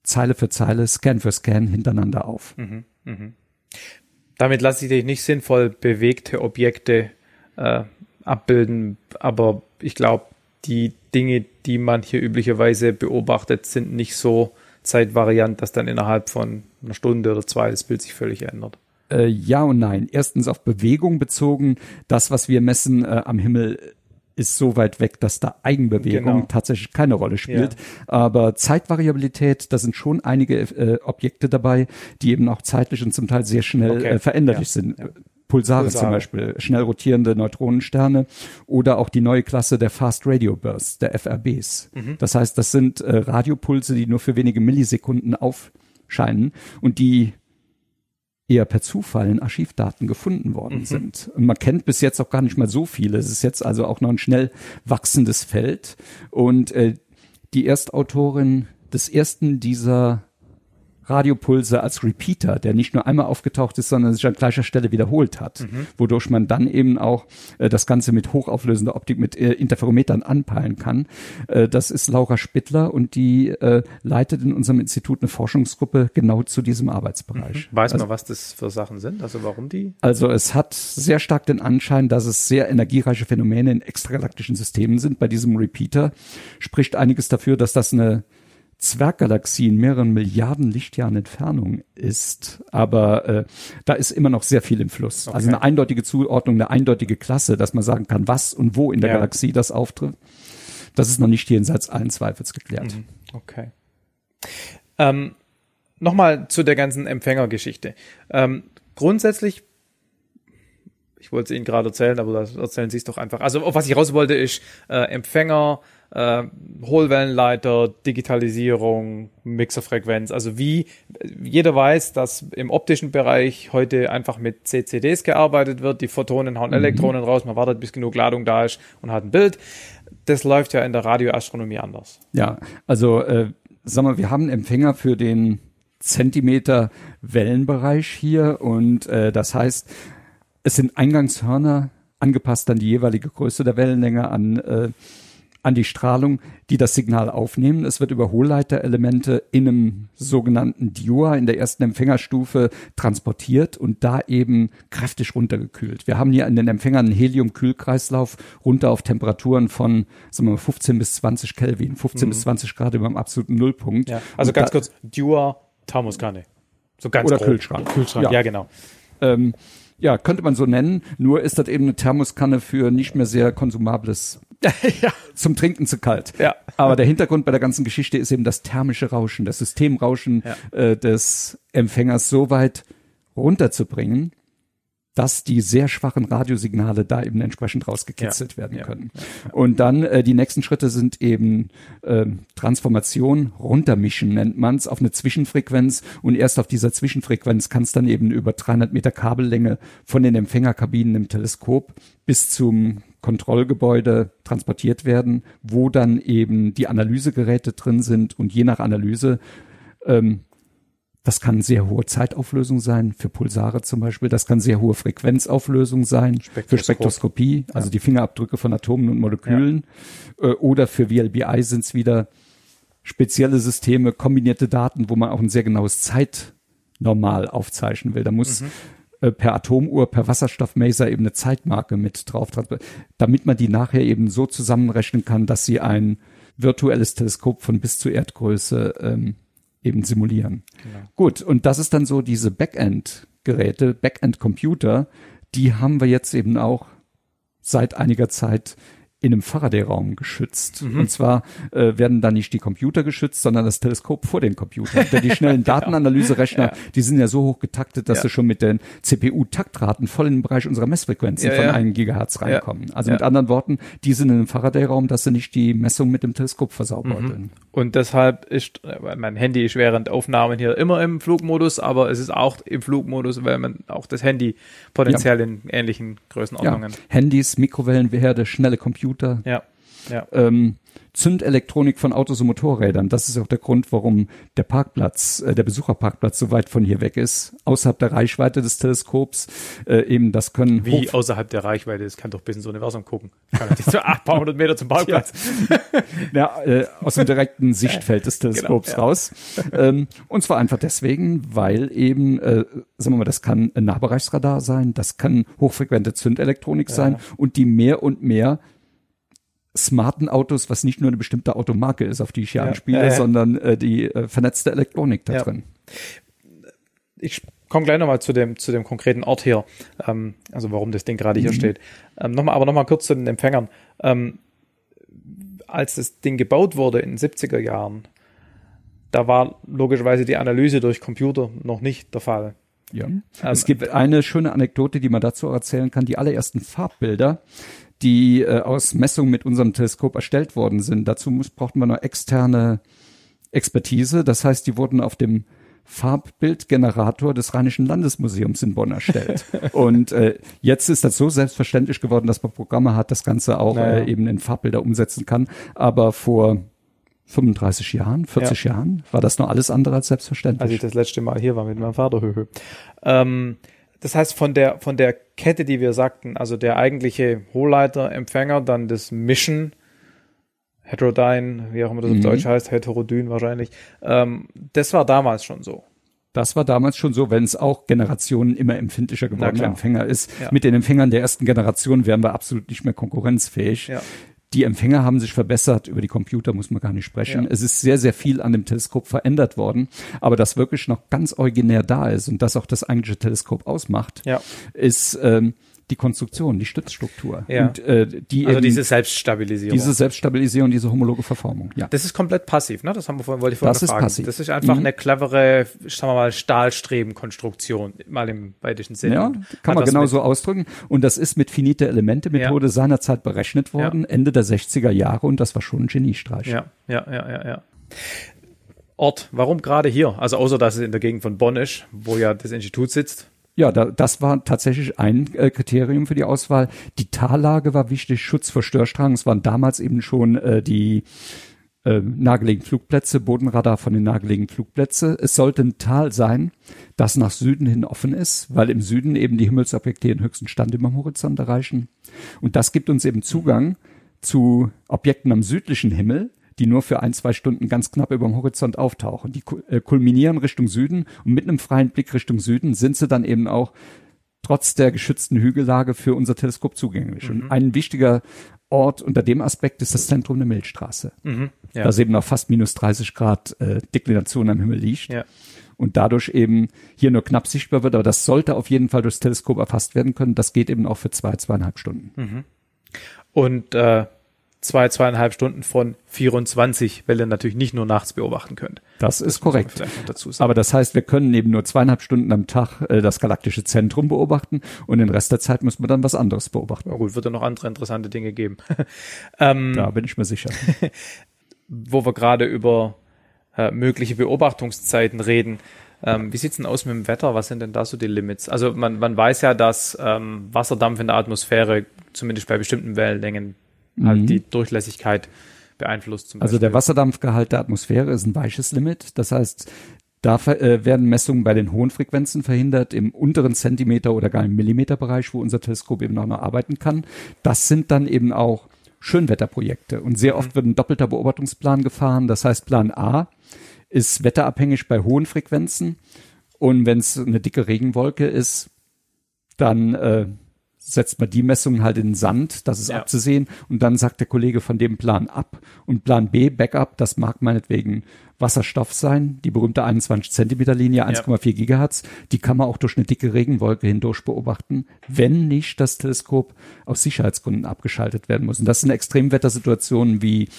Zeile für Zeile, Scan für Scan hintereinander auf. Damit lasse ich dich nicht sinnvoll bewegte Objekte äh, abbilden, aber ich glaube, die Dinge, die man hier üblicherweise beobachtet, sind nicht so zeitvariant, dass dann innerhalb von einer Stunde oder zwei das Bild sich völlig ändert. Äh, ja und nein. Erstens auf Bewegung bezogen. Das, was wir messen äh, am Himmel, ist so weit weg, dass da Eigenbewegung genau. tatsächlich keine Rolle spielt. Ja. Aber Zeitvariabilität, da sind schon einige äh, Objekte dabei, die eben auch zeitlich und zum Teil sehr schnell okay. äh, veränderlich ja. sind. Ja. Pulsare, Pulsare, zum Beispiel, schnell rotierende Neutronensterne oder auch die neue Klasse der Fast Radio Bursts, der FRBs. Mhm. Das heißt, das sind äh, Radiopulse, die nur für wenige Millisekunden aufscheinen und die eher per Zufall in Archivdaten gefunden worden mhm. sind. Und man kennt bis jetzt auch gar nicht mal so viele. Es ist jetzt also auch noch ein schnell wachsendes Feld. Und äh, die Erstautorin des ersten dieser Radiopulse als Repeater, der nicht nur einmal aufgetaucht ist, sondern sich an gleicher Stelle wiederholt hat, mhm. wodurch man dann eben auch äh, das Ganze mit hochauflösender Optik mit äh, Interferometern anpeilen kann. Äh, das ist Laura Spittler und die äh, leitet in unserem Institut eine Forschungsgruppe genau zu diesem Arbeitsbereich. Mhm. Weiß also, man, was das für Sachen sind? Also warum die? Also es hat sehr stark den Anschein, dass es sehr energiereiche Phänomene in extragalaktischen Systemen sind. Bei diesem Repeater spricht einiges dafür, dass das eine Zwerggalaxie in mehreren Milliarden Lichtjahren Entfernung ist, aber äh, da ist immer noch sehr viel im Fluss. Okay. Also eine eindeutige Zuordnung, eine eindeutige Klasse, dass man sagen kann, was und wo in der ja. Galaxie das auftritt. Das ist noch nicht jenseits allen Zweifels geklärt. Mhm. Okay. Ähm, Nochmal zu der ganzen Empfängergeschichte. Ähm, grundsätzlich ich wollte es Ihnen gerade erzählen, aber das erzählen Sie es doch einfach. Also, auf was ich raus wollte, ist äh, Empfänger, äh, Hohlwellenleiter, Digitalisierung, Mixerfrequenz. Also wie jeder weiß, dass im optischen Bereich heute einfach mit CCDs gearbeitet wird. Die Photonen hauen mhm. Elektronen raus, man wartet, bis genug Ladung da ist und hat ein Bild. Das läuft ja in der Radioastronomie anders. Ja, also äh, sag mal, wir haben einen Empfänger für den Zentimeter Wellenbereich hier und äh, das heißt, es sind Eingangshörner angepasst an die jeweilige Größe der Wellenlänge, an äh, an die Strahlung, die das Signal aufnehmen. Es wird über Hohlleiterelemente in einem sogenannten Dior in der ersten Empfängerstufe transportiert und da eben kräftig runtergekühlt. Wir haben hier in den Empfängern einen Helium-Kühlkreislauf runter auf Temperaturen von sagen wir mal, 15 bis 20 Kelvin, 15 mhm. bis 20 Grad über dem absoluten Nullpunkt. Ja, also und ganz kurz, Dior, Thermoskanne. So ganz Oder grob. Kühlschrank. Kühlschrank, ja, ja genau. Ähm, ja, könnte man so nennen. Nur ist das eben eine Thermoskanne für nicht mehr sehr konsumables ja. zum Trinken zu kalt. Ja. Aber der Hintergrund bei der ganzen Geschichte ist eben das thermische Rauschen, das Systemrauschen ja. äh, des Empfängers so weit runterzubringen, dass die sehr schwachen Radiosignale da eben entsprechend rausgekitzelt ja, werden ja, können. Ja, und dann äh, die nächsten Schritte sind eben äh, Transformation, runtermischen nennt man es, auf eine Zwischenfrequenz. Und erst auf dieser Zwischenfrequenz kann es dann eben über 300 Meter Kabellänge von den Empfängerkabinen im Teleskop bis zum Kontrollgebäude transportiert werden, wo dann eben die Analysegeräte drin sind. Und je nach Analyse ähm, das kann sehr hohe Zeitauflösung sein, für Pulsare zum Beispiel. Das kann sehr hohe Frequenzauflösung sein, Spektroskop. für Spektroskopie, also ja. die Fingerabdrücke von Atomen und Molekülen. Ja. Äh, oder für VLBI sind es wieder spezielle Systeme, kombinierte Daten, wo man auch ein sehr genaues Zeitnormal aufzeichnen will. Da muss mhm. Äh, per Atomuhr, per Wasserstoffmaser eben eine Zeitmarke mit drauf, damit man die nachher eben so zusammenrechnen kann, dass sie ein virtuelles Teleskop von bis zu Erdgröße ähm, eben simulieren. Genau. Gut, und das ist dann so diese Backend-Geräte, Backend-Computer, die haben wir jetzt eben auch seit einiger Zeit in einem Faraday-Raum geschützt. Mhm. Und zwar äh, werden da nicht die Computer geschützt, sondern das Teleskop vor den Computern. Denn die schnellen. Datenanalyserechner, ja. die sind ja so hoch getaktet, dass ja. sie schon mit den CPU-Taktraten voll in den Bereich unserer Messfrequenzen ja, von einem Gigahertz reinkommen. Also mit anderen Worten, die sind in einem Faraday-Raum, dass sie nicht die Messung mit dem Teleskop versaubern. Mhm. Und deshalb ist, äh, mein Handy ist während Aufnahmen hier immer im Flugmodus, aber es ist auch im Flugmodus, weil man auch das Handy potenziell in ähnlichen Größenordnungen. Handys, Mikrowellenherde, schnelle Computer Computer. Ja. Ja. Ähm, Zündelektronik von Autos und Motorrädern. Das ist auch der Grund, warum der Parkplatz, äh, der Besucherparkplatz so weit von hier weg ist, außerhalb der Reichweite des Teleskops. Äh, eben das können Wie außerhalb der Reichweite? Das kann doch bis ins Universum gucken. Kann nicht so ein paar hundert Meter zum Parkplatz. ja, äh, aus dem direkten Sichtfeld des Teleskops Genau, ja. raus. Ähm, und zwar einfach deswegen, weil eben, äh, sagen wir mal, das kann ein Nahbereichsradar sein, das kann hochfrequente Zündelektronik sein und die mehr und mehr smarten Autos, was nicht nur eine bestimmte Automarke ist, auf die ich hier Ja. anspiele, Ja, sondern äh, die äh, vernetzte Elektronik da drin. ich komme gleich nochmal zu dem, zu dem konkreten Ort hier, ähm, also warum das Ding gerade hier steht. Ähm, noch mal, aber nochmal kurz zu den Empfängern. Ähm, als das Ding gebaut wurde in den 70er Jahren, da war logischerweise die Analyse durch Computer noch nicht der Fall. Ja. Ähm, es gibt eine schöne Anekdote, die man dazu erzählen kann. Die allerersten Farbbilder, die äh, aus Messungen mit unserem Teleskop erstellt worden sind, dazu muss, brauchten wir noch externe Expertise. Das heißt, die wurden auf dem Farbbildgenerator des Rheinischen Landesmuseums in Bonn erstellt. Und äh, jetzt ist das so selbstverständlich geworden, dass man Programme hat, das Ganze auch Naja. äh, eben in Farbbilder umsetzen kann. Aber vor 35 Jahren, 40 Jahren war das noch alles andere als selbstverständlich. als ich das letzte Mal hier war mit meinem Vater. Höhö. Ähm, das heißt, von der, von der Kette, die wir sagten, also der eigentliche Hohlleiter, Empfänger, dann das Mischen, Heterodyne, wie auch immer das auf Mhm. Deutsch heißt, Heterodyn wahrscheinlich, ähm, das war damals schon so. Das war damals schon so, wenn es auch Generationen immer empfindlicher gewordener klar. Empfänger ist. Ja. Mit den Empfängern der ersten Generation wären wir absolut nicht mehr konkurrenzfähig. Ja. Die Empfänger haben sich verbessert, über die Computer muss man gar nicht sprechen. Ja. Es ist sehr, sehr viel an dem Teleskop verändert worden, aber das wirklich noch ganz originär da ist und das auch das eigentliche Teleskop ausmacht, Ja. ist ähm, die Konstruktion, die Stützstruktur. Ja. Und äh, die Also eben, diese Selbststabilisierung. diese Selbststabilisierung, diese homologe Verformung. Ja. das ist komplett passiv, ne? Das haben wir vorhin, wollte ich vorhin Das noch ist fragen. passiv. Das ist einfach Mhm. eine clevere, sagen wir mal, Stahlstrebenkonstruktion, mal im weitesten Sinne. Ja, kann man was genau mit- so ausdrücken. Und das ist mit finite Elemente-Methode seinerzeit berechnet worden, Ende der 60er Jahre, und das war schon ein Geniestreich. Ja, ja, ja, ja, ja. Ort, warum gerade hier? Also außer, dass es in der Gegend von Bonn ist, wo ja das Institut sitzt. Ja, da, das war tatsächlich ein äh, Kriterium für die Auswahl. Die Tallage war wichtig, Schutz vor Störstrahlung. Es waren damals eben schon äh, die äh, nahegelegenen Flugplätze, Bodenradar von den nahegelegenen Flugplätze. Es sollte ein Tal sein, das nach Süden hin offen ist, weil im Süden eben die Himmelsobjekte ihren höchsten Stand über dem Horizont erreichen. Und das gibt uns eben Zugang zu Objekten am südlichen Himmel, die nur für ein, zwei Stunden ganz knapp über dem Horizont auftauchen. Die äh, kulminieren Richtung Süden und mit einem freien Blick Richtung Süden sind sie dann eben auch trotz der geschützten Hügellage für unser Teleskop zugänglich. Und ein wichtiger Ort unter dem Aspekt ist das Zentrum der Milchstraße. Ja. Das eben auf fast minus 30 Grad äh, Deklination am Himmel liegt. Ja. Und dadurch eben hier nur knapp sichtbar wird, aber das sollte auf jeden Fall durchs Teleskop erfasst werden können. Das geht eben auch für zwei, zweieinhalb Stunden. Und äh, zwei, zweieinhalb Stunden von 24, weil ihr natürlich nicht nur nachts beobachten könnt. Das ist Muss man korrekt. Aber das heißt, wir können eben nur zweieinhalb Stunden am Tag äh, das galaktische Zentrum beobachten und den Rest der Zeit müssen wir dann was anderes beobachten. Na gut, wird ja noch andere interessante Dinge geben. ähm, Da bin ich mir sicher. Wo wir gerade über äh, mögliche Beobachtungszeiten reden. Ähm, wie sieht's denn aus mit dem Wetter? Was sind denn da so die Limits? Also man, man weiß ja, dass ähm, Wasserdampf in der Atmosphäre zumindest bei bestimmten Wellenlängen halt die Durchlässigkeit beeinflusst. Zum Mhm. Also der. Wasserdampfgehalt der Atmosphäre ist ein weiches Limit. Das heißt, da äh, werden Messungen bei den hohen Frequenzen verhindert, im unteren Zentimeter- oder gar im Millimeterbereich, wo unser Teleskop eben auch noch arbeiten kann. Das sind dann eben auch Schönwetterprojekte. Und sehr oft wird ein doppelter Beobachtungsplan gefahren. Das heißt, Plan A ist wetterabhängig bei hohen Frequenzen. Und wenn es eine dicke Regenwolke ist, dann äh, setzt man die Messungen halt in den Sand, das ist Ja. abzusehen. Und dann sagt der Kollege von dem Plan ab. Und Plan B, Backup, das mag meinetwegen Wasserstoff sein, die berühmte 21 Zentimeter Linie, 1,4 Gigahertz. Die kann man auch durch eine dicke Regenwolke hindurch beobachten, wenn nicht das Teleskop aus Sicherheitsgründen abgeschaltet werden muss. Und das sind Extremwettersituationen wie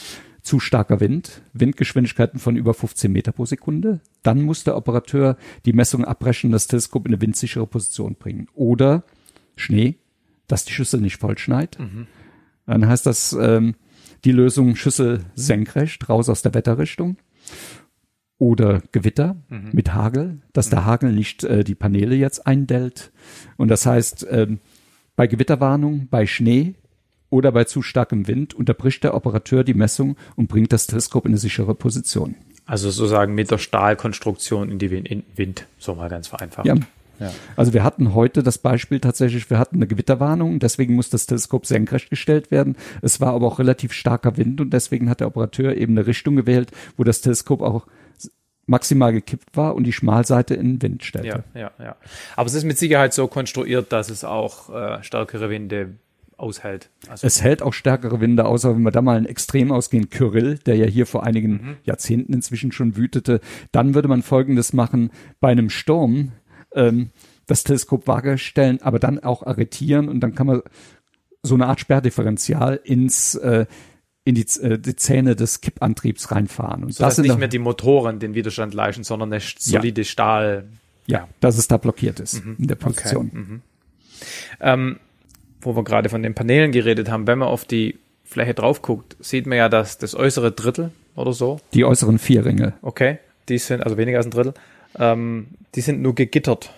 zu starker Wind, Windgeschwindigkeiten von über 15 Meter pro Sekunde. Dann muss der Operateur die Messung abbrechen, das Teleskop in eine windsichere Position bringen. Oder Schnee, dass die Schüssel nicht vollschneit. Dann heißt das ähm, die Lösung Schüssel senkrecht, raus aus der Wetterrichtung. Oder Gewitter mit Hagel, dass der Hagel nicht äh, die Paneele jetzt eindellt. Und das heißt, ähm, bei Gewitterwarnung, bei Schnee oder bei zu starkem Wind unterbricht der Operateur die Messung und bringt das Teleskop in eine sichere Position. Also sozusagen mit der Stahlkonstruktion in die Wind, in Wind so mal ganz vereinfacht. Ja. Ja. Also wir hatten heute das Beispiel tatsächlich, wir hatten eine Gewitterwarnung, deswegen muss das Teleskop senkrecht gestellt werden. Es war aber auch relativ starker Wind und deswegen hat der Operateur eben eine Richtung gewählt, wo das Teleskop auch maximal gekippt war und die Schmalseite in den Wind stellte. Ja, ja, ja. Aber es ist mit Sicherheit so konstruiert, dass es auch äh, stärkere Winde aushält. Also es hält auch stärkere Winde aus, aber wenn wir da mal ein Extrem ausgehen, Kyrill, der ja hier vor einigen mhm. Jahrzehnten inzwischen schon wütete, dann würde man Folgendes machen, bei einem Sturm ähm, das Teleskop vage stellen, aber dann auch arretieren und dann kann man so eine Art Sperrdifferenzial ins äh, in die, äh, die Zähne des Kippantriebs reinfahren. Und so das sind nicht mehr die Motoren den Widerstand leisten, sondern eine solide ja. Stahl. Ja, dass es da blockiert ist mhm. in der Position. Okay. Mhm. Ähm, wo wir gerade von den Paneelen geredet haben, wenn man auf die Fläche drauf guckt, sieht man ja, dass das äußere Drittel oder so. Die äußeren vier Ringe. Okay, die sind, also weniger als ein Drittel, ähm, die sind nur gegittert.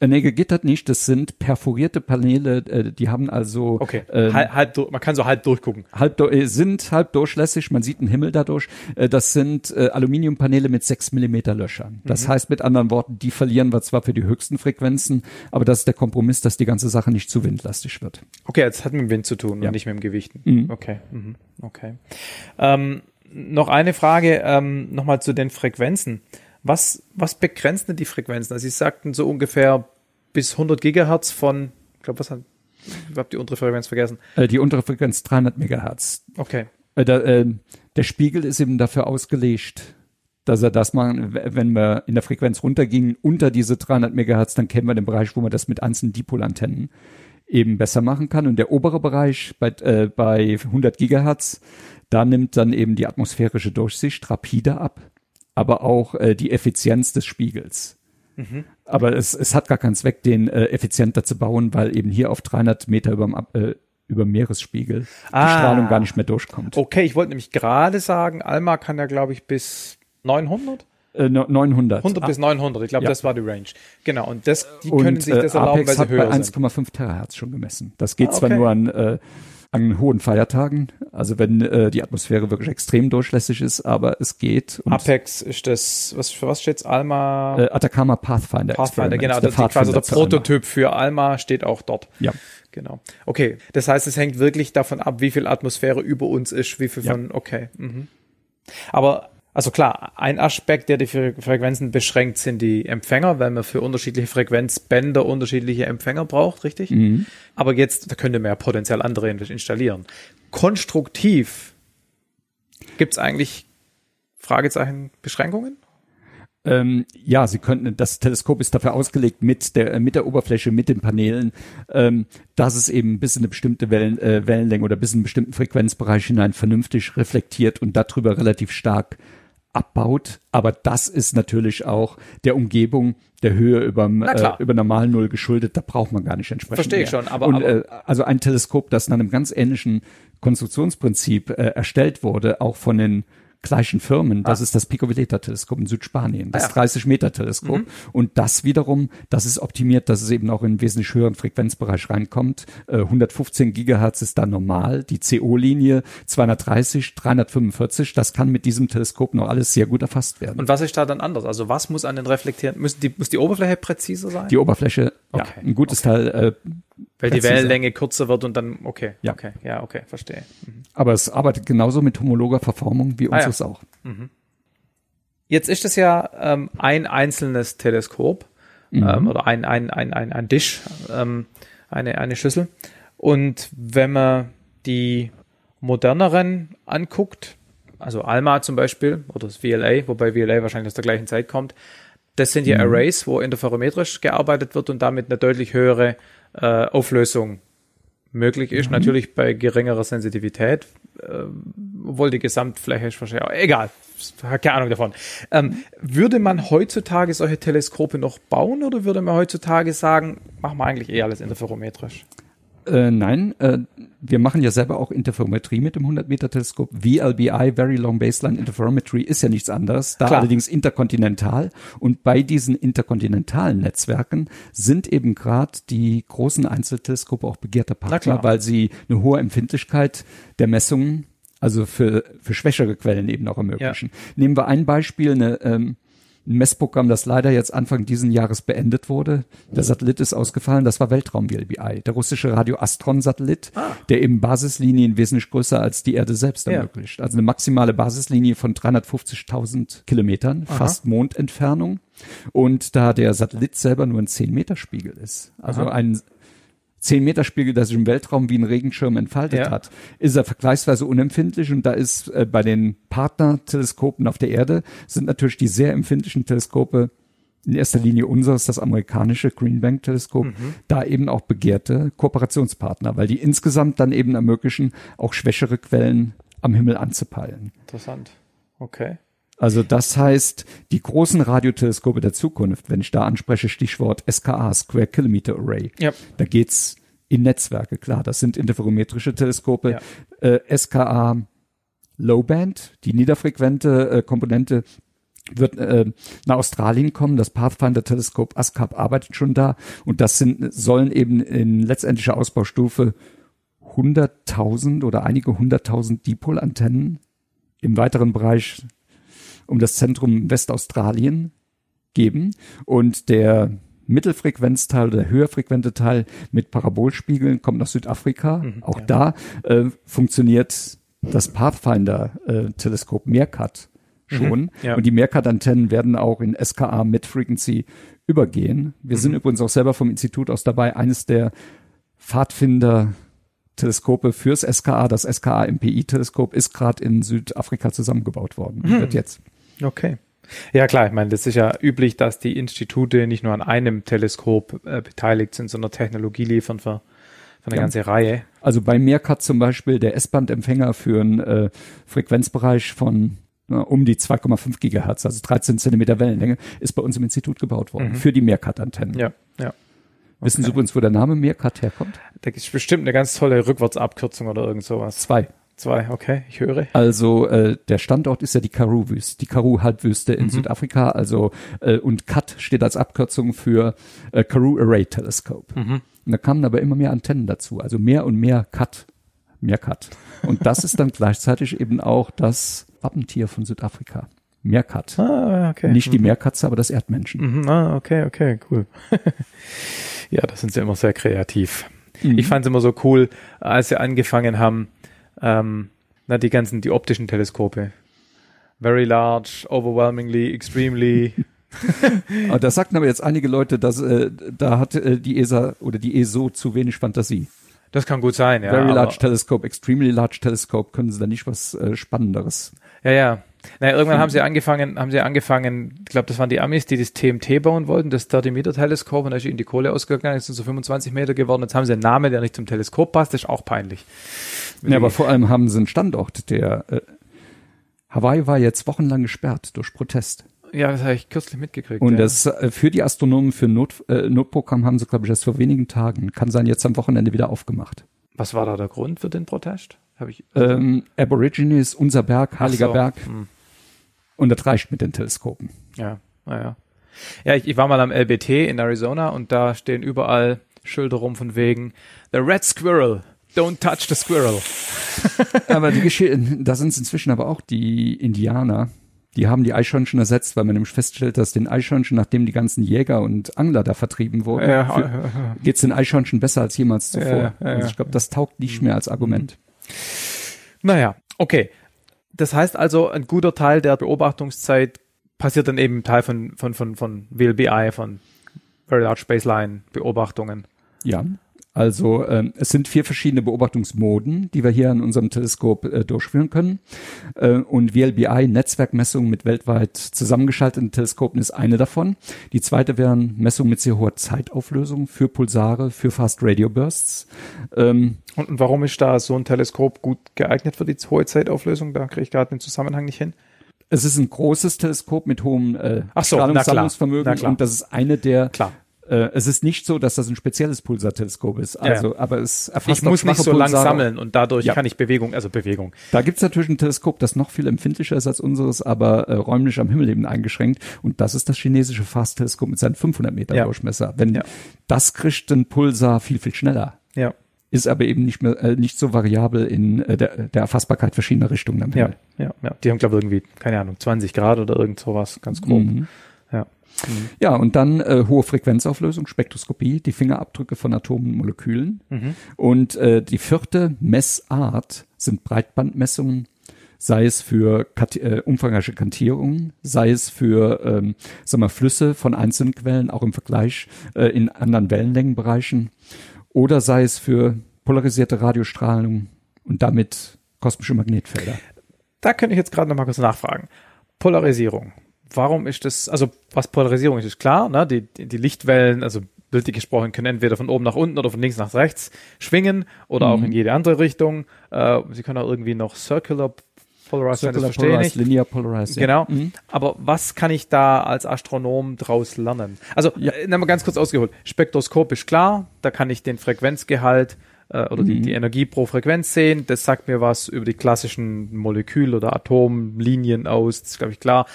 Äh, nee, gegittert nicht. Das sind perforierte Paneele. Äh, die haben also. Okay. Ähm, halb, halb, man kann so halb durchgucken. Halb, äh, sind halb durchlässig. Man sieht einen Himmel dadurch. Das sind äh, Aluminiumpaneele mit sechs Millimeter Löchern. Das mhm. heißt mit anderen Worten, die verlieren wir zwar für die höchsten Frequenzen, aber das ist der Kompromiss, dass die ganze Sache nicht zu windlastig wird. Okay, jetzt hat mit dem Wind zu tun ja. und nicht mit dem Gewichten. Mhm. Okay. Mhm. Okay. Ähm, noch eine Frage ähm, nochmal zu den Frequenzen. Was, was begrenzt denn die Frequenzen? Also Sie sagten so ungefähr bis 100 Gigahertz von, ich glaube, was hat, ich habe die untere Frequenz vergessen. Äh, die untere Frequenz 300 Megahertz. Okay. Äh, der, äh, der Spiegel ist eben dafür ausgelegt, dass er das machen, wenn wir in der Frequenz runtergingen unter diese 300 Megahertz, dann kennen wir den Bereich, wo man das mit einzelnen Dipolantennen eben besser machen kann. Und der obere Bereich bei, äh, bei 100 Gigahertz, da nimmt dann eben die atmosphärische Durchsicht rapide ab aber auch äh, die Effizienz des Spiegels. Mhm. Aber es, es hat gar keinen Zweck, den äh, effizienter zu bauen, weil eben hier auf 300 Meter über äh, über Meeresspiegel ah. die Strahlung gar nicht mehr durchkommt. Okay, ich wollte nämlich gerade sagen, Alma kann ja, glaube ich, bis 900? Äh, 900. 100 ah. bis 900, ich glaube, ja. das war die Range. Genau, und das, die können und, sich das äh, erlauben, Apex weil sie höher hat bei 1,5 Terahertz schon gemessen. Das geht ah, okay. zwar nur an äh, an hohen Feiertagen, also wenn äh, die Atmosphäre wirklich extrem durchlässig ist, aber es geht. Apex ist das, was für was steht's? Alma? Äh, Atacama Pathfinder. Pathfinder, genau, der, der, quasi der Prototyp für Alma steht auch dort. Ja. Genau. Okay, das heißt, es hängt wirklich davon ab, wie viel Atmosphäre über uns ist, wie viel von, ja. okay. Mhm. Aber also klar, ein Aspekt, der die Frequenzen beschränkt, sind die Empfänger, weil man für unterschiedliche Frequenzbänder unterschiedliche Empfänger braucht, richtig? Mhm. Aber jetzt, da könnte man ja potenziell andere installieren. Konstruktiv gibt's eigentlich Fragezeichen Beschränkungen? Ähm, ja, Sie könnten, das Teleskop ist dafür ausgelegt mit der, mit der Oberfläche, mit den Paneelen, ähm, dass es eben bis in eine bestimmte Wellen, äh, Wellenlänge oder bis in einen bestimmten Frequenzbereich hinein vernünftig reflektiert und darüber relativ stark abbaut. Aber das ist natürlich auch der Umgebung der Höhe über, äh, über normal Null geschuldet. Da braucht man gar nicht entsprechend. Verstehe ich schon. Aber, Und, aber äh, also ein Teleskop, das nach einem ganz ähnlichen Konstruktionsprinzip äh, erstellt wurde, auch von den gleichen Firmen. Das ah. ist das Pico Veleta Teleskop in Südspanien, das ah, ja. 30 Meter Teleskop. Mhm. Und das wiederum, das ist optimiert, dass es eben auch in einen wesentlich höheren Frequenzbereich reinkommt. Äh, 115 Gigahertz ist da normal. Die CO-Linie 230, 345, das kann mit diesem Teleskop noch alles sehr gut erfasst werden. Und was ist da dann anders? Also was muss an den reflektieren? Muss die, muss die Oberfläche präziser sein? Die Oberfläche, okay. ja, ein gutes okay. Teil äh, weil die Wellenlänge kürzer wird und dann, okay, ja. okay, ja, okay, verstehe. Mhm. Aber es arbeitet genauso mit homologer Verformung wie unseres ah, ja. auch. Mhm. Jetzt ist es ja ähm, ein einzelnes Teleskop mhm. ähm, oder ein, ein, ein, ein, ein Dish, ähm, eine, eine Schüssel. Und wenn man die moderneren anguckt, also Alma zum Beispiel oder das VLA, wobei VLA wahrscheinlich aus der gleichen Zeit kommt, das sind ja mhm. Arrays, wo interferometrisch gearbeitet wird und damit eine deutlich höhere äh, Auflösung möglich ist. Mhm. Natürlich bei geringerer Sensitivität, äh, obwohl die Gesamtfläche ist wahrscheinlich auch, egal, keine Ahnung davon. Ähm, würde man heutzutage solche Teleskope noch bauen oder würde man heutzutage sagen, machen wir eigentlich eh alles interferometrisch? Äh, nein, äh, wir machen ja selber auch Interferometrie mit dem 100-Meter-Teleskop. VLBI, Very Long Baseline Interferometry, ist ja nichts anderes, da Klar. allerdings interkontinental. Und bei diesen interkontinentalen Netzwerken sind eben gerade die großen Einzelteleskope auch begehrter Partner, weil sie eine hohe Empfindlichkeit der Messungen, also für, für schwächere Quellen eben auch ermöglichen. Nehmen wir ein Beispiel, eine, ähm, ein Messprogramm, das leider jetzt Anfang diesen Jahres beendet wurde. Der Satellit ist ausgefallen, das war Weltraum VLBI, der russische Radio-Astron-Satellit, der eben Basislinien wesentlich größer als die Erde selbst Ah. Ja. ermöglicht. Also eine maximale Basislinie von 350.000 Kilometern, fast Mondentfernung. Und da der Satellit selber nur ein 10-Meter-Spiegel ist, also Aha. ein 10-Meter-Spiegel, der sich im Weltraum wie ein Regenschirm entfaltet Ja. hat, ist er vergleichsweise unempfindlich und da ist äh, bei den Partnerteleskopen auf der Erde sind natürlich die sehr empfindlichen Teleskope in erster Linie unseres, das amerikanische Green Bank Teleskop, da eben auch begehrte Kooperationspartner, weil die insgesamt dann eben ermöglichen, auch schwächere Quellen am Himmel anzupeilen. Interessant. Okay. Also das heißt, die großen Radioteleskope der Zukunft, wenn ich da anspreche, Stichwort SKA, Square Kilometer Array, Ja. da geht's in Netzwerke, klar, das sind interferometrische Teleskope, äh, SKA Low Band, die niederfrequente äh, Komponente wird äh, nach Australien kommen. Das Pathfinder-Teleskop ASCAP arbeitet schon da und das sind sollen eben in letztendlicher Ausbaustufe 100.000 oder einige hunderttausend Dipol-Antennen im weiteren Bereich um das Zentrum Westaustralien geben und der Mittelfrequenzteil oder der höherfrequente Teil mit Parabolspiegeln kommt nach Südafrika. Auch da äh, funktioniert das Pathfinder-Teleskop Meerkat schon. ja. Und die Meerkat-Antennen werden auch in SKA Mid Frequency übergehen. Wir sind übrigens auch selber vom Institut aus dabei, eines der Pfadfinder Teleskope fürs SKA, das SKA MPI-Teleskop, ist gerade in Südafrika zusammengebaut worden. und Wird jetzt. Okay. Ja klar, ich meine, das ist ja üblich, dass die Institute nicht nur an einem Teleskop äh, beteiligt sind, sondern Technologie liefern für, für eine Ja. ganze Reihe. Also bei Meerkat zum Beispiel der S-Band-Empfänger für einen äh, Frequenzbereich von na, um die 2,5 Gigahertz, also 13 Zentimeter Wellenlänge, ist bei uns im Institut gebaut worden für die Meerkat-Antennen. Ja, ja. Wissen Sie Okay. übrigens, wo der Name Meerkat herkommt? Da ist bestimmt eine ganz tolle Rückwärtsabkürzung oder irgend sowas. Zwei. Zwei, okay, ich höre. Also äh, der Standort ist ja die Karoo-Wüste, die Karoo-Halbwüste in Südafrika. Also und und CAT steht als Abkürzung für äh, Karoo Array Telescope. Und da kamen aber immer mehr Antennen dazu, also mehr und mehr CAT, mehr CAT. Und das ist dann gleichzeitig eben auch das Wappentier von Südafrika. Meerkat. Ah, okay. Nicht die Meerkatze, aber das Erdmenschen. Mhm, ah, okay, okay, cool. ja, da sind sie immer sehr kreativ. Mhm. Ich fand es immer so cool, als sie angefangen haben, ähm, na, die ganzen, die optischen Teleskope. Very large, overwhelmingly, extremely. Aber da sagten aber jetzt einige Leute, dass äh, da hat äh, die ESA oder die ESO zu wenig Fantasie. Das kann gut sein, ja. Very Large Telescope, Extremely Large Telescope, können sie da nicht was äh, Spannenderes? Ja, ja. Naja, irgendwann haben sie angefangen, haben sie angefangen, ich glaube, das waren die Amis, die das TMT bauen wollten, das 30-Meter-Teleskop, und da ist ihnen die Kohle ausgegangen, es sind so 25 Meter geworden, jetzt haben sie einen Namen, der nicht zum Teleskop passt, das ist auch peinlich. Ja, aber vor allem haben sie einen Standort, der äh, Hawaii war jetzt wochenlang gesperrt durch Protest. Ja, das habe ich kürzlich mitgekriegt. Und ja. das äh, für die Astronomen für Not, äh, Notprogramm haben sie, glaube ich, erst vor wenigen Tagen, kann sein, jetzt am Wochenende wieder aufgemacht. Was war da der Grund für den Protest? Habe ich. Ähm, Aborigines, unser Berg, heiliger so. Berg. Hm. Und das reicht mit den Teleskopen. Ja, naja. Ja, ich, ich war mal am LBT in Arizona und da stehen überall Schilder rum von wegen The Red Squirrel, don't touch the squirrel. Aber die Geschichte, da sind es inzwischen aber auch die Indianer, die haben die Eichhörnchen ersetzt, weil man nämlich feststellt, dass den Eichhörnchen, nachdem die ganzen Jäger und Angler da vertrieben wurden, Ja, für- geht's den Eichhörnchen besser als jemals zuvor. Also ich glaube, das taugt nicht mehr als Argument. Naja, okay. Das heißt also, ein guter Teil der Beobachtungszeit passiert dann eben im Teil von, von, von, von VLBI, von Very Large Baseline Beobachtungen. Ja. Also ähm, es sind vier verschiedene Beobachtungsmoden, die wir hier an unserem Teleskop äh, durchführen können. Äh, und VLBI, Netzwerkmessungen mit weltweit zusammengeschalteten Teleskopen, ist eine davon. Die zweite wären Messungen mit sehr hoher Zeitauflösung für Pulsare, für Fast Radio Bursts. Ähm, Und, und warum ist da so ein Teleskop gut geeignet für die hohe Zeitauflösung? Da kriege ich gerade den Zusammenhang nicht hin. es ist ein großes Teleskop mit hohem äh, so, Strahlungssammlungsvermögen und das ist eine der Klar. Äh, es ist nicht so, dass das ein spezielles Pulsarteleskop ist. Also, ja. aber es erfasst Ich muss nicht so schwache lang Pulsare. sammeln und dadurch Ja. kann ich Bewegung, also Bewegung. Da gibt's natürlich ein Teleskop, das noch viel empfindlicher ist als unseres, aber äh, räumlich am Himmel eben eingeschränkt. Und das ist das chinesische FAST-Teleskop mit seinen 500 Meter Ja. Durchmesser. Wenn Ja. das kriegt den Pulsar viel, viel schneller. Ja. Ist aber eben nicht mehr äh, nicht so variabel in äh, der, der Erfassbarkeit verschiedener Richtungen am Ja, Himmel. ja, ja. Die haben, glaube ich, irgendwie, keine Ahnung, 20 Grad oder irgend sowas, ganz grob. Mhm. Ja. Ja, und dann äh, hohe Frequenzauflösung, Spektroskopie, die Fingerabdrücke von Atomen und Molekülen. Mhm. Und äh, die vierte Messart sind Breitbandmessungen, sei es für Kat äh, umfangreiche Kantierungen, sei es für ähm, sag mal, Flüsse von einzelnen Quellen, auch im Vergleich äh, in anderen Wellenlängenbereichen, oder sei es für polarisierte Radiostrahlung und damit kosmische Magnetfelder. Da könnte ich jetzt gerade noch mal kurz nachfragen. Polarisierung. Warum ist das, also was Polarisierung ist, ist klar, ne? die, die, Lichtwellen, also bildlich gesprochen, können entweder von oben nach unten oder von links nach rechts schwingen oder auch in jede andere Richtung. Äh, sie können auch irgendwie noch circular polarized sein, das Circular verstehe ich polarized, nicht. linear polarized. ja. Genau. Mhm. Aber was kann ich da als Astronom draus lernen? Also, Ja. äh, nimm mal ganz kurz ausgeholt. Spektroskop ist klar, da kann ich den Frequenzgehalt äh, oder die, Mhm. die Energie pro Frequenz sehen. Das sagt mir was über die klassischen Molekül- oder Atomlinien aus. Das ist, glaube ich, klar.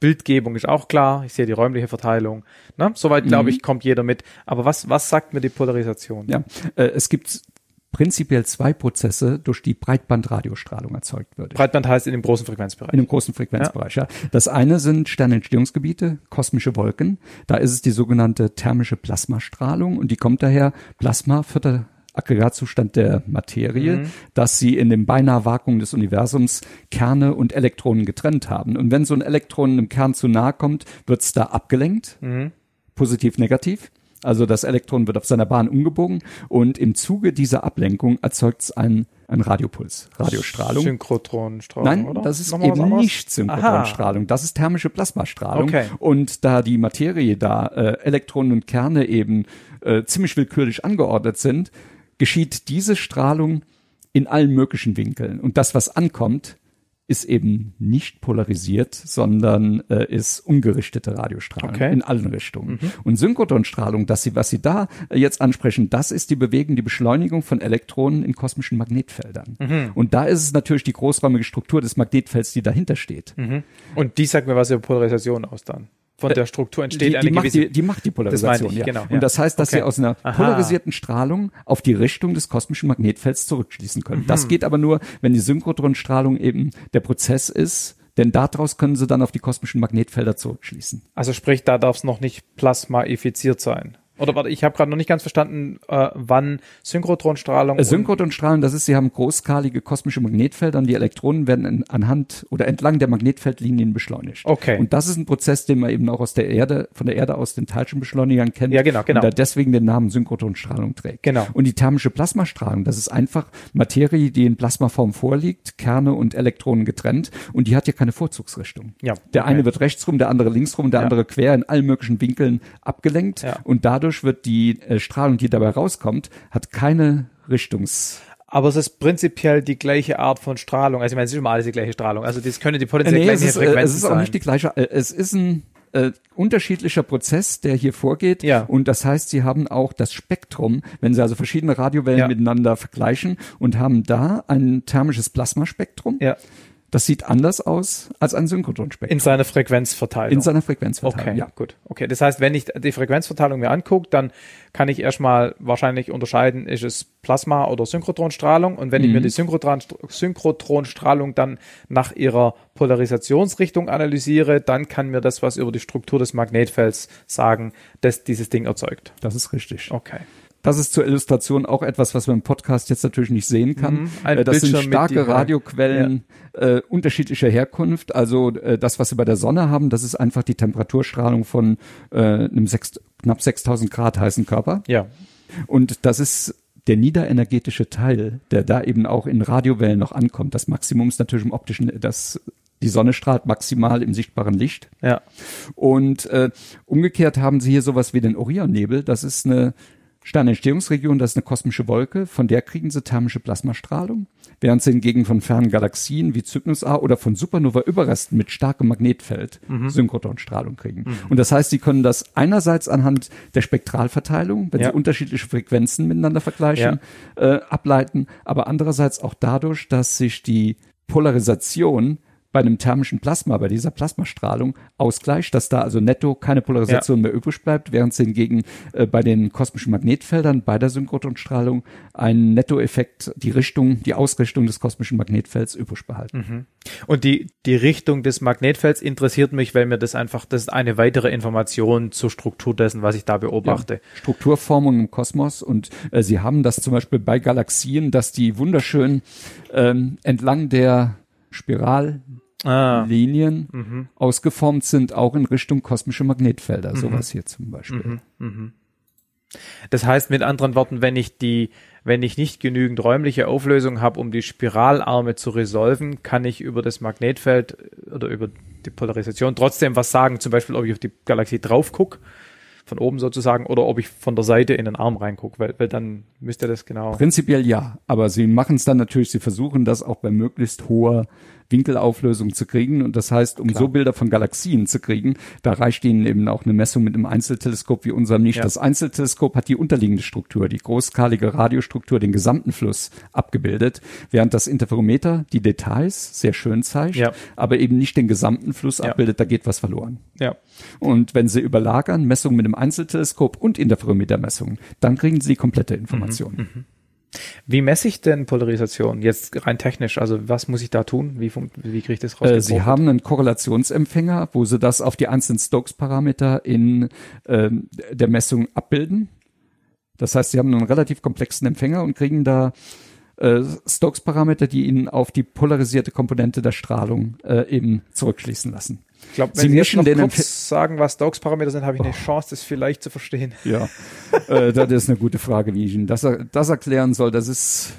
Bildgebung ist auch klar. Ich sehe die räumliche Verteilung. Ne? Soweit, glaube ich, kommt jeder mit. Aber was, was sagt mir die Polarisation? Mhm. Ja, äh, es gibt prinzipiell zwei Prozesse, durch die Breitbandradiostrahlung erzeugt wird. Breitband heißt in dem großen Frequenzbereich. in einem großen Frequenzbereich. Ja. Das eine sind Sternentstehungsgebiete, kosmische Wolken. Da ist es die sogenannte thermische Plasmastrahlung und die kommt daher Plasma, vierter Aggregatzustand der Materie, dass sie in dem beinahe Vakuum des Universums Kerne und Elektronen getrennt haben. Und wenn so ein Elektron einem Kern zu nahe kommt, wird es da abgelenkt, positiv, negativ. Also das Elektron wird auf seiner Bahn umgebogen und im Zuge dieser Ablenkung erzeugt es einen, einen Radiopuls, Radiostrahlung. Synchrotronstrahlung, Nein, oder? das ist Nochmal eben nicht Synchrotronstrahlung. Das ist thermische Plasmastrahlung. Okay. Und da die Materie, da äh, Elektronen und Kerne eben äh, ziemlich willkürlich angeordnet sind, geschieht diese Strahlung in allen möglichen Winkeln. Und das, was ankommt, ist eben nicht polarisiert, sondern äh, ist ungerichtete Radiostrahlung Okay. in allen Richtungen. Und Synchrotronstrahlung, dass sie, was Sie da äh, jetzt ansprechen, das ist die Bewegung, die Beschleunigung von Elektronen in kosmischen Magnetfeldern. Und da ist es natürlich die großräumige Struktur des Magnetfelds, die dahinter steht. Mhm. Und die sagt mir was über Polarisation aus dann. Von der Struktur entsteht Äh, die, eine die, macht gewisse. die, die macht die Polarisation, ich, ja. genau, ja. Und das heißt, dass Okay. sie aus einer Aha. polarisierten Strahlung auf die Richtung des kosmischen Magnetfelds zurückschließen können. Mhm. Das geht aber nur, wenn die Synchrotronstrahlung eben der Prozess ist, denn daraus können sie dann auf die kosmischen Magnetfelder zurückschließen. also sprich, da darf es noch nicht plasmaifiziert sein. Oder warte, ich habe gerade noch nicht ganz verstanden, äh, wann Synchrotronstrahlung. Äh, Synchrotronstrahlen, das ist, sie haben großskalige kosmische Magnetfelder und die Elektronen werden in, anhand oder entlang der Magnetfeldlinien beschleunigt. Okay. Und das ist ein Prozess, den man eben auch aus der Erde, von der Erde aus den Teilchenbeschleunigern kennt. Ja, genau, genau. Und der deswegen den Namen Synchrotronstrahlung trägt. Genau. Und die thermische Plasmastrahlung, das ist einfach Materie, die in Plasmaform vorliegt, Kerne und Elektronen getrennt und die hat ja keine Vorzugsrichtung. Ja, Der okay. eine wird rechts rum, der andere links rum, der Ja. andere quer in allen möglichen Winkeln abgelenkt Ja. und dadurch wird die äh, Strahlung, die dabei rauskommt, hat keine Richtungs Aber es ist prinzipiell die gleiche Art von Strahlung. Also ich meine, es ist immer alles die gleiche Strahlung. Also das können die potenziell nee, es gleiche ist, äh, Frequenzen es ist auch sein. nicht die gleiche, äh, es ist ein äh, unterschiedlicher Prozess, der hier vorgeht. Ja. Und das heißt, sie haben auch das Spektrum, wenn sie also verschiedene Radiowellen Ja. miteinander vergleichen und haben da ein thermisches Plasmaspektrum. ja, Das sieht anders aus als ein Synchrotronspektrum. in seiner Frequenzverteilung. In seiner Frequenzverteilung. Okay, Ja. gut. Okay, das heißt, wenn ich die Frequenzverteilung mir angucke, dann kann ich erstmal wahrscheinlich unterscheiden, ist es Plasma oder Synchrotronstrahlung. Und wenn ich Mhm. mir die Synchrotron Synchrotronstrahlung dann nach ihrer Polarisationsrichtung analysiere, dann kann mir das was über die Struktur des Magnetfelds sagen, das dieses Ding erzeugt. Das ist richtig. Okay. Das ist zur Illustration auch etwas, was man im Podcast jetzt natürlich nicht sehen kann. Mhm. Äh, das sind Bildschirm mit starke Radioquellen äh, unterschiedlicher Herkunft. Also äh, das, was wir bei der Sonne haben, das ist einfach die Temperaturstrahlung von äh, einem sechs, knapp 6000 Grad heißen Körper. Ja. Und das ist der niederenergetische Teil, der da eben auch in Radiowellen noch ankommt. Das Maximum ist natürlich im optischen, das die Sonne strahlt maximal im sichtbaren Licht. Ja. Und äh, umgekehrt haben sie hier sowas wie den Orionnebel. Das ist eine Sternentstehungsregion, das ist eine kosmische Wolke, von der kriegen sie thermische Plasmastrahlung, während sie hingegen von fernen Galaxien wie Cygnus A oder von Supernova-Überresten mit starkem Magnetfeld mhm. Synchrotronstrahlung kriegen. Mhm. Und das heißt, sie können das einerseits anhand der Spektralverteilung, wenn ja. sie unterschiedliche Frequenzen miteinander vergleichen, ja. äh, ableiten, aber andererseits auch dadurch, dass sich die Polarisation bei einem thermischen Plasma, bei dieser Plasmastrahlung ausgleicht, dass da also netto keine Polarisation ja. mehr übrig bleibt, während hingegen äh, bei den kosmischen Magnetfeldern bei der Synchrotronstrahlung ein Nettoeffekt die Richtung, die Ausrichtung des kosmischen Magnetfelds übrig behalten. Mhm. Und die, die Richtung des Magnetfelds interessiert mich, weil mir das einfach, das ist eine weitere Information zur Struktur dessen, was ich da beobachte. Ja, Strukturformung im Kosmos und äh, Sie haben das zum Beispiel bei Galaxien, dass die wunderschön ähm, entlang der Spiral ah. Mhm. ausgeformt sind, auch in Richtung kosmische Magnetfelder, mhm. sowas hier zum Beispiel. Mhm. mhm. Das heißt mit anderen Worten, wenn ich die, wenn ich nicht genügend räumliche Auflösung habe, um die Spiralarme zu resolven, kann ich über das Magnetfeld oder über die Polarisation trotzdem was sagen, zum Beispiel, ob ich auf die Galaxie drauf gucke von oben sozusagen oder ob ich von der Seite in den Arm reingucke, weil, weil dann müsste das genau. Prinzipiell ja, aber sie machen es dann natürlich, sie versuchen das auch bei möglichst hoher Winkelauflösung zu kriegen. Und das heißt, um Klar. so Bilder von Galaxien zu kriegen, da reicht ihnen eben auch eine Messung mit einem Einzelteleskop wie unserem nicht. Ja. Das Einzelteleskop hat die unterliegende Struktur, die großskalige Radiostruktur, den gesamten Fluss abgebildet, während das Interferometer die Details sehr schön zeigt, ja. aber eben nicht den gesamten Fluss ja. abbildet, da geht was verloren. Ja. Und wenn Sie überlagern, Messungen mit einem Einzelteleskop und Interferometermessungen, dann kriegen Sie die komplette Information. Mhm, mh. Wie messe ich denn Polarisation jetzt rein technisch? Also was muss ich da tun? Wie, wie kriege ich das raus? Äh, Sie haben einen Korrelationsempfänger, wo Sie das auf die einzelnen Stokes-Parameter in äh, der Messung abbilden. Das heißt, Sie haben einen relativ komplexen Empfänger und kriegen da äh, Stokes-Parameter, die Ihnen auf die polarisierte Komponente der Strahlung äh, eben zurückschließen lassen. Ich glaube, wenn Sie, Sie jetzt noch kurz sagen, was Stokes-Parameter sind, habe ich eine oh. Chance, das vielleicht zu verstehen. Ja, äh, das ist eine gute Frage, wie ich Ihnen das, das erklären soll. Das ist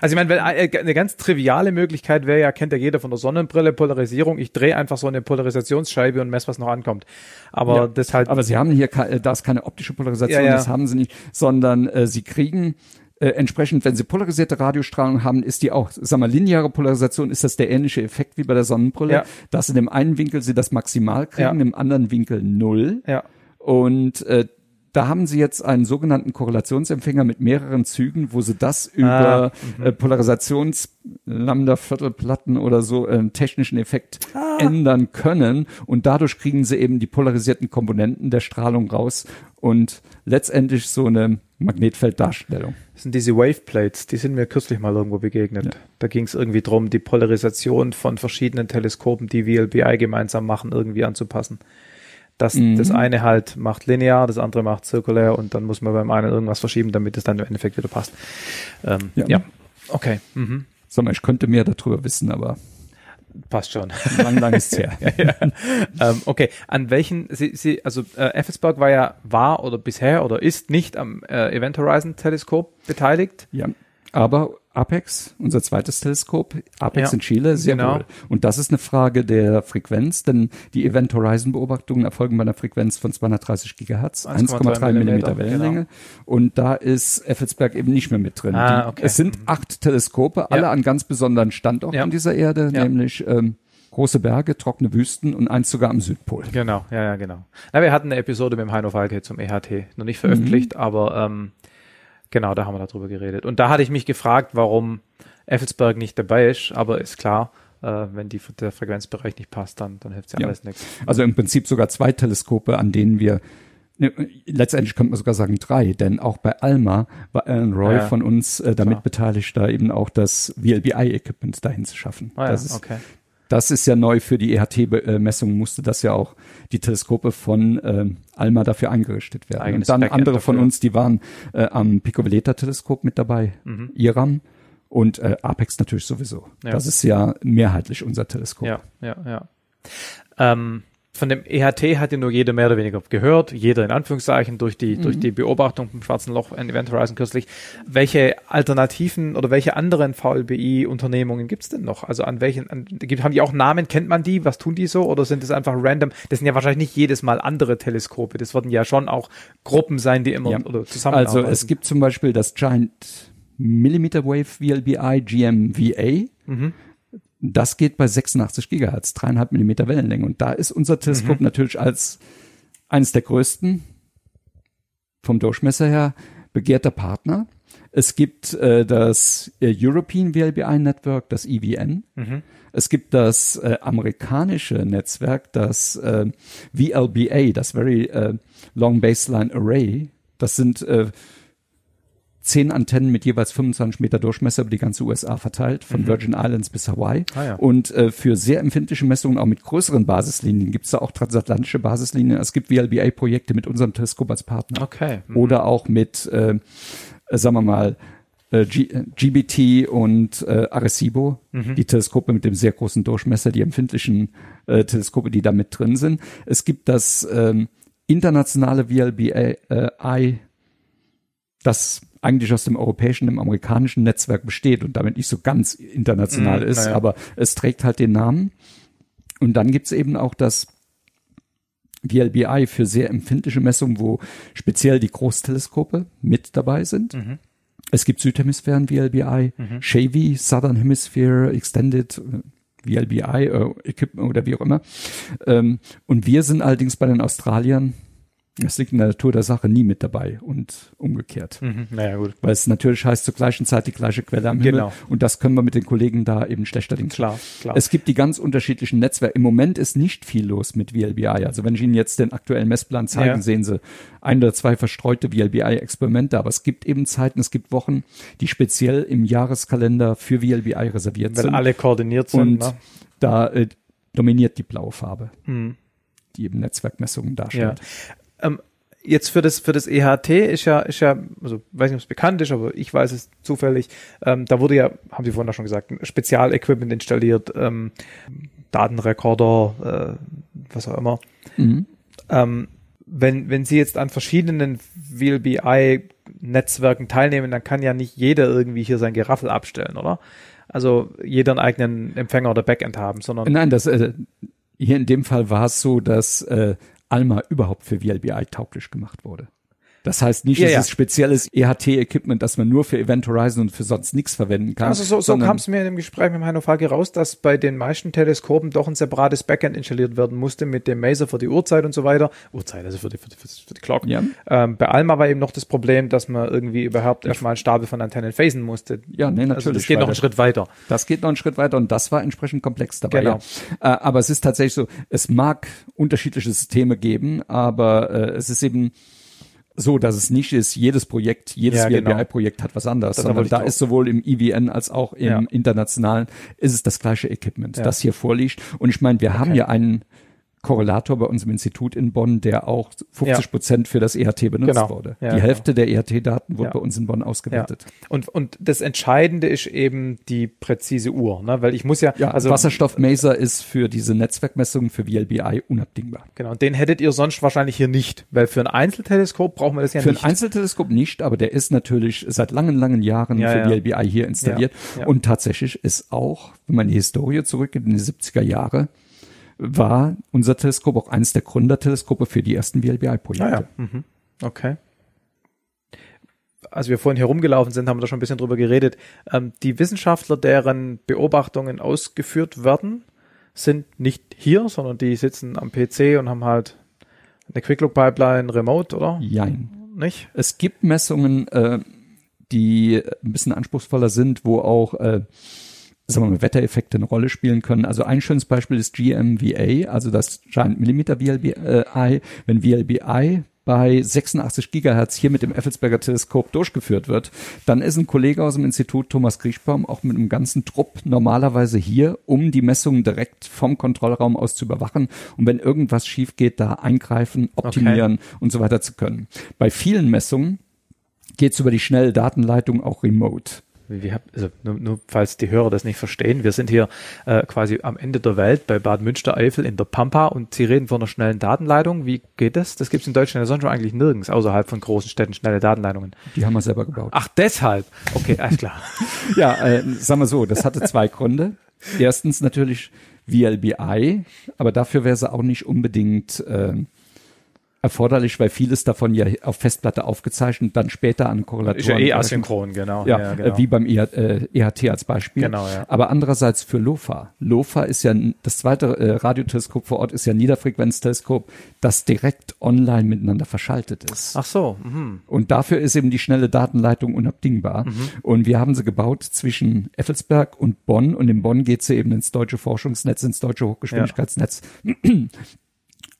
also ich meine, äh, eine ganz triviale Möglichkeit wäre ja, kennt ja jeder von der Sonnenbrille, Polarisierung. Ich drehe einfach so eine Polarisationsscheibe und messe, was noch ankommt. Aber ja, das halt. Aber Sie haben hier, da ist keine optische Polarisation, ja, ja. das haben Sie nicht, sondern äh, Sie kriegen äh, entsprechend, wenn sie polarisierte Radiostrahlung haben, ist die auch, sag mal, lineare Polarisation, ist das der ähnliche Effekt wie bei der Sonnenbrille, ja. dass in dem einen Winkel sie das maximal kriegen, ja. im anderen Winkel null. Ja. Und äh, da haben sie jetzt einen sogenannten Korrelationsempfänger mit mehreren Zügen, wo sie das ah, über mhm. äh, Polarisations Lambda-Viertelplatten oder so äh, technischen Effekt ah. ändern können und dadurch kriegen sie eben die polarisierten Komponenten der Strahlung raus und letztendlich so eine Magnetfelddarstellung. Das sind diese Waveplates, die sind mir kürzlich mal irgendwo begegnet. Ja. Da ging es irgendwie drum, die Polarisation von verschiedenen Teleskopen, die VLBI gemeinsam machen, irgendwie anzupassen. Das, mhm. das eine halt macht linear, das andere macht zirkulär und dann muss man beim einen irgendwas verschieben, damit es dann im Endeffekt wieder passt. Ähm, ja. ja. okay. Mhm. Sag mal, ich könnte mehr darüber wissen, aber Passt schon. Lang, lang ist her. ja. ähm, okay, an welchen, Sie, Sie, also äh, Effelsberg war ja, war oder bisher oder ist nicht am äh, Event Horizon Teleskop beteiligt. Ja, aber Apex, unser zweites Teleskop, Apex ja, in Chile, sehr genau. wohl. Und das ist eine Frage der Frequenz, denn die Event Horizon Beobachtungen erfolgen bei einer Frequenz von 230 Gigahertz, 1,3 Millimeter Wellenlänge. Genau. Und da ist Effelsberg eben nicht mehr mit drin. Ah, okay. Es sind acht Teleskope, alle ja. an ganz besonderen Standorten ja. dieser Erde, nämlich ähm, große Berge, trockene Wüsten und eins sogar am Südpol. Genau, ja, ja, genau. Na, wir hatten eine Episode mit dem Heino Falke zum EHT, noch nicht veröffentlicht, mhm. aber ähm, Genau, da haben wir darüber geredet. Und da hatte ich mich gefragt, warum Effelsberg nicht dabei ist, aber ist klar, äh, wenn die, der Frequenzbereich nicht passt, dann, dann hilft ja, ja alles nichts. Also im Prinzip sogar zwei Teleskope, an denen wir ne, letztendlich könnte man sogar sagen drei, denn auch bei Alma war Alan Roy ja, von uns äh, damit klar. beteiligt, da eben auch das VLBI-Equipment dahin zu schaffen. Ah, das ist, okay. Das ist ja neu für die EHT-Messung, musste das ja auch die Teleskope von ähm, Alma dafür eingerichtet werden. Eigenes und dann Backend andere dafür. von uns, die waren äh, am Piccoveleta-Teleskop mit dabei, mhm. IRAM und äh, Apex natürlich sowieso. Ja. Das ist ja mehrheitlich unser Teleskop. Ja, ja, ja. Ähm, von dem EHT hat ja nur jeder mehr oder weniger gehört, jeder in Anführungszeichen durch die, mhm. durch die Beobachtung vom Schwarzen Loch in Event Horizon kürzlich. Welche Alternativen oder welche anderen VLBI-Unternehmungen gibt's denn noch? Also an welchen, an, gibt, haben die auch Namen? Kennt man die? Was tun die so? Oder sind das einfach random? Das sind ja wahrscheinlich nicht jedes Mal andere Teleskope. Das würden ja schon auch Gruppen sein, die immer ja. oder zusammenarbeiten. Also es gibt zum Beispiel das Giant Millimeter Wave VLBI GMVA. Mhm. Das geht bei 86 Gigahertz, dreieinhalb Millimeter Wellenlänge. Und da ist unser Teleskop mhm. natürlich als eines der größten vom Durchmesser her begehrter Partner. Es gibt äh, das äh, European VLBI Network, das EVN. Mhm. Es gibt das äh, amerikanische Netzwerk, das äh, VLBA, das Very äh, Long Baseline Array. Das sind äh, zehn Antennen mit jeweils 25 Meter Durchmesser über die ganze USA verteilt, von mhm. Virgin Islands bis Hawaii. Ah, ja. Und äh, für sehr empfindliche Messungen auch mit größeren Basislinien gibt es da auch transatlantische Basislinien. Es gibt VLBA-Projekte mit unserem Teleskop als Partner. Okay. Mhm. Oder auch mit, äh, sagen wir mal, äh, G GBT und äh, Arecibo, mhm. die Teleskope mit dem sehr großen Durchmesser, die empfindlichen äh, Teleskope, die da mit drin sind. Es gibt das ähm, internationale VLBA äh, das eigentlich aus dem europäischen, dem amerikanischen Netzwerk besteht und damit nicht so ganz international mm, ist, ja. aber es trägt halt den Namen. Und dann gibt's eben auch das VLBI für sehr empfindliche Messungen, wo speziell die Großteleskope mit dabei sind. Mhm. Es gibt Südhemisphären VLBI, mhm. Shavy, Southern Hemisphere, Extended äh, VLBI äh, Equipment oder wie auch immer. Ähm, und wir sind allerdings bei den Australiern es liegt in der Natur der Sache nie mit dabei und umgekehrt. Mhm, naja, gut. Weil es natürlich heißt zur gleichen Zeit die gleiche Quelle am Himmel. Genau. Und das können wir mit den Kollegen da eben schlechterdings. Klar, klar. Es gibt die ganz unterschiedlichen Netzwerke. Im Moment ist nicht viel los mit VLBI. Also wenn ich Ihnen jetzt den aktuellen Messplan zeige, ja. sehen Sie ein oder zwei verstreute VLBI-Experimente. Aber es gibt eben Zeiten, es gibt Wochen, die speziell im Jahreskalender für VLBI reserviert Weil sind. Weil alle koordiniert sind. Und ne? da äh, dominiert die blaue Farbe. Mhm die eben Netzwerkmessungen darstellt. Ja. Ähm, jetzt für das für das EHT ist ja ist ja also weiß nicht ob es bekannt ist aber ich weiß es zufällig ähm, da wurde ja haben Sie vorhin auch schon gesagt Spezialequipment installiert ähm, Datenrekorder äh, was auch immer mhm. ähm, wenn wenn Sie jetzt an verschiedenen VLBI Netzwerken teilnehmen dann kann ja nicht jeder irgendwie hier sein Geraffel abstellen oder also jeder einen eigenen Empfänger oder Backend haben sondern nein das äh, hier in dem Fall war es so dass äh, Alma überhaupt für VLBI tauglich gemacht wurde. Das heißt nicht, ja, es ja. ist spezielles EHT-Equipment, das man nur für Event Horizon und für sonst nichts verwenden kann. Also so, so kam es mir in dem Gespräch mit Heino Falke raus, dass bei den meisten Teleskopen doch ein separates Backend installiert werden musste mit dem Maser für die Uhrzeit und so weiter. Uhrzeit, also für die, für die, für die Clock. Ja. Ähm, bei Alma war eben noch das Problem, dass man irgendwie überhaupt erstmal einen Stapel von Antennen phasen musste. Ja, nee, natürlich. Also das geht noch einen Schritt weiter. Das geht noch einen Schritt weiter und das war entsprechend komplex dabei. Genau. Ja. Äh, aber es ist tatsächlich so, es mag unterschiedliche Systeme geben, aber äh, es ist eben so, dass es nicht ist, jedes Projekt, jedes ja, genau. hat was anderes, das sondern da ist sowohl im EVN als auch im ja. internationalen ist es das gleiche Equipment, ja. das hier vorliegt. Und ich meine, wir okay. haben ja einen Korrelator bei uns im Institut in Bonn, der auch 50 Prozent ja. für das EHT benutzt genau. wurde. Ja, die genau. Hälfte der EHT-Daten wurde ja. bei uns in Bonn ausgewertet. Und, und das Entscheidende ist eben die präzise Uhr, ne? weil ich muss ja, ja also Wasserstoffmaser ist für diese Netzwerkmessungen für VLBI unabdingbar. Genau, und den hättet ihr sonst wahrscheinlich hier nicht, weil für ein Einzelteleskop brauchen wir das ja für nicht. Für ein Einzelteleskop nicht, aber der ist natürlich seit langen, langen Jahren für VLBI hier installiert und tatsächlich ist auch, wenn man die Historie zurückgeht in die 70er Jahre, war unser Teleskop auch eines der Gründerteleskope für die ersten VLBI-Projekte. Ah, ja. mhm. Okay. Als wir vorhin herumgelaufen sind, haben wir da schon ein bisschen drüber geredet. Ähm, die Wissenschaftler, deren Beobachtungen ausgeführt werden, sind nicht hier, sondern die sitzen am PC und haben halt eine Quick-Look-Pipeline remote, oder? Jein. Nicht? Es gibt Messungen, äh, die ein bisschen anspruchsvoller sind, wo auch äh, sagen wir mal, Wettereffekte eine Rolle spielen können. Also ein schönes Beispiel ist GMVA, also das Giant Millimeter VLBI. Wenn VLBI bei 86 Gigahertz hier mit dem Effelsberger Teleskop durchgeführt wird, dann ist ein Kollege aus dem Institut, Thomas Griechbaum, auch mit einem ganzen Trupp normalerweise hier, um die Messungen direkt vom Kontrollraum aus zu überwachen und wenn irgendwas schief geht, da eingreifen, optimieren okay. und so weiter zu können. Bei vielen Messungen geht es über die schnelle Datenleitung auch remote. Wie hab, also nur, nur falls die Hörer das nicht verstehen, wir sind hier äh, quasi am Ende der Welt bei Bad Münstereifel in der Pampa und Sie reden von einer schnellen Datenleitung. Wie geht das? Das gibt es in Deutschland ja sonst schon eigentlich nirgends, außerhalb von großen Städten, schnelle Datenleitungen. Die haben wir selber gebaut. Ach, deshalb. Okay, alles klar. ja, äh, sagen wir so, das hatte zwei Gründe. Erstens natürlich VLBI, aber dafür wäre sie auch nicht unbedingt äh, erforderlich, weil vieles davon ja auf Festplatte aufgezeichnet, dann später an Korrelatoren. Ist ja eh asynchron, genau. Ja, ja genau. wie beim EHT äh, als Beispiel. Genau, ja. Aber andererseits für LOFA. LOFA ist ja, das zweite äh, Radioteleskop vor Ort ist ja ein Niederfrequenzteleskop, das direkt online miteinander verschaltet ist. Ach so. Mhm. Und dafür ist eben die schnelle Datenleitung unabdingbar. Mhm. Und wir haben sie gebaut zwischen Effelsberg und Bonn. Und in Bonn geht sie eben ins deutsche Forschungsnetz, ins deutsche Hochgeschwindigkeitsnetz. Ja.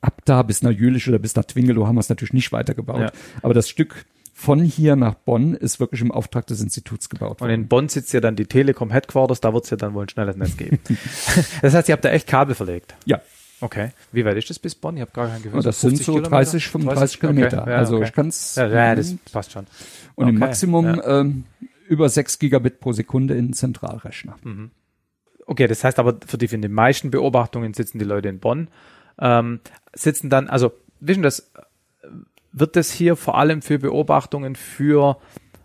Ab da bis nach Jülich oder bis nach Twingelow haben wir es natürlich nicht weitergebaut. Ja. Aber das Stück von hier nach Bonn ist wirklich im Auftrag des Instituts gebaut worden. Und in Bonn sitzt ja dann die Telekom Headquarters, da wird es ja dann wohl ein schnelles Netz geben. das heißt, ihr habt da echt Kabel verlegt? Ja. Okay. Wie weit ist das bis Bonn? Ich habe gar keinen gehört. Oh, das sind so 30, 35 Kilometer. Okay. Ja, also okay. ich kann es. Ja, ja, das passt schon. Und okay. im Maximum ähm, über 6 Gigabit pro Sekunde in Zentralrechner. Mhm. Okay, das heißt aber für die, für die meisten Beobachtungen sitzen die Leute in Bonn ähm, sitzen dann, also wissen das, wird das hier vor allem für Beobachtungen für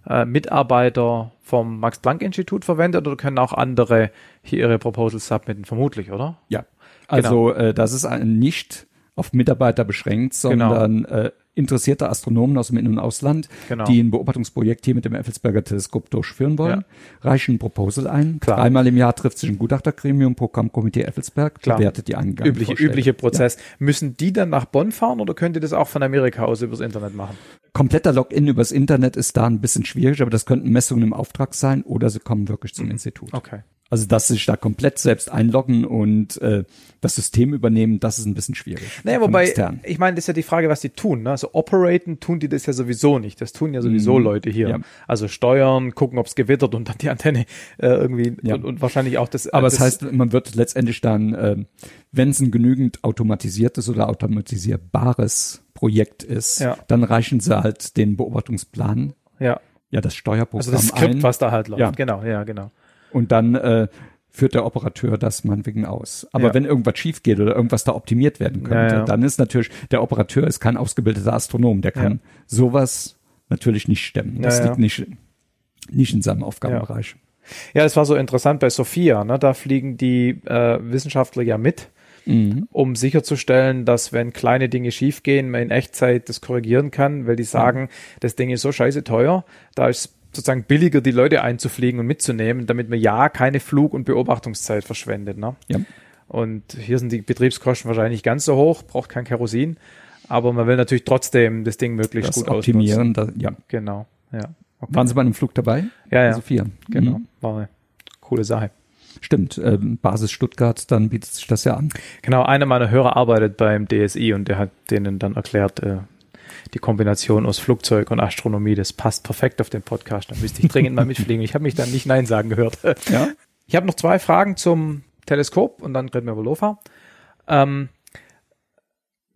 äh, Mitarbeiter vom Max-Planck-Institut verwendet oder können auch andere hier ihre Proposals submitten? Vermutlich, oder? Ja. Also genau. äh, das ist nicht auf Mitarbeiter beschränkt, genau. sondern genau. äh, interessierte Astronomen aus dem In- und Ausland, genau. die ein Beobachtungsprojekt hier mit dem Effelsberger Teleskop durchführen wollen, ja. reichen ein Proposal ein. Klar. Dreimal im Jahr trifft sich ein Gutachtergremium, Programmkomitee Effelsberg, Klar. bewertet die Angaben. Übliche, übliche Prozess. Ja. Müssen die dann nach Bonn fahren oder könnt ihr das auch von Amerika aus übers Internet machen? Kompletter Login übers Internet ist da ein bisschen schwierig, aber das könnten Messungen im Auftrag sein oder sie kommen wirklich zum mhm. Institut. Okay. Also dass sie sich da komplett selbst einloggen und äh, das System übernehmen, das ist ein bisschen schwierig. Naja, wobei, ich meine, das ist ja die Frage, was die tun. Ne? Also operaten tun die das ja sowieso nicht. Das tun ja sowieso mm, Leute hier. Ja. Also steuern, gucken, ob es gewittert und dann die Antenne äh, irgendwie ja. und, und, wahrscheinlich auch das. Aber das, das heißt, man wird letztendlich dann, äh, wenn es ein genügend automatisiertes oder automatisierbares Projekt ist, ja. dann reichen sie halt den Beobachtungsplan. Ja. Ja, das Steuerprogramm Also das Skript, ein. was da halt läuft. Ja. Genau, ja, genau. Und dann äh, führt der Operateur das meinetwegen aus. Aber ja. wenn irgendwas schief geht oder irgendwas da optimiert werden könnte, ja, ja. dann ist natürlich, der Operateur ist kein ausgebildeter Astronom, der kann sowas natürlich nicht stemmen. Das liegt nicht, nicht in seinem Aufgabenbereich. Ja, das war so interessant bei Sophia, ne? da fliegen die äh, Wissenschaftler ja mit. Mhm. um sicherzustellen, dass wenn kleine Dinge schiefgehen, man in Echtzeit das korrigieren kann, weil die sagen, mhm. das Ding ist so scheiße teuer, da ist sozusagen billiger, die Leute einzufliegen und mitzunehmen, damit man ja keine Flug- und Beobachtungszeit verschwendet. Ne? Ja. Und hier sind die Betriebskosten wahrscheinlich nicht ganz so hoch, braucht kein Kerosin, aber man will natürlich trotzdem das Ding möglichst das gut optimieren. Das, ja. Genau. Ja. Okay. Waren Sie bei einem Flug dabei? Ja, ja. Sophia. Genau. Mhm. War eine coole Sache. Stimmt, ähm, Basis Stuttgart, dann bietet sich das ja an. Genau, einer meiner Hörer arbeitet beim DSI und der hat denen dann erklärt, äh, die Kombination aus Flugzeug und Astronomie, das passt perfekt auf den Podcast. Da müsste ich dringend mal mitfliegen. Ich habe mich dann nicht Nein sagen gehört. Ja? Ich habe noch zwei Fragen zum Teleskop und dann reden wir über LOFA. Ähm,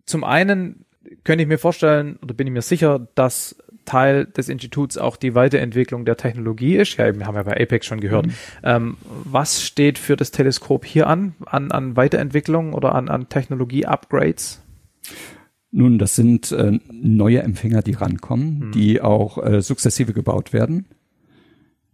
zum einen könnte ich mir vorstellen oder bin ich mir sicher, dass Teil des Instituts auch die Weiterentwicklung der Technologie ist. Ja, wir haben ja bei Apex schon gehört. Mhm. Ähm, was steht für das Teleskop hier an, an, an Weiterentwicklung oder an, an Technologie-Upgrades? Nun, das sind äh, neue Empfänger, die rankommen, mhm. die auch äh, sukzessive gebaut werden.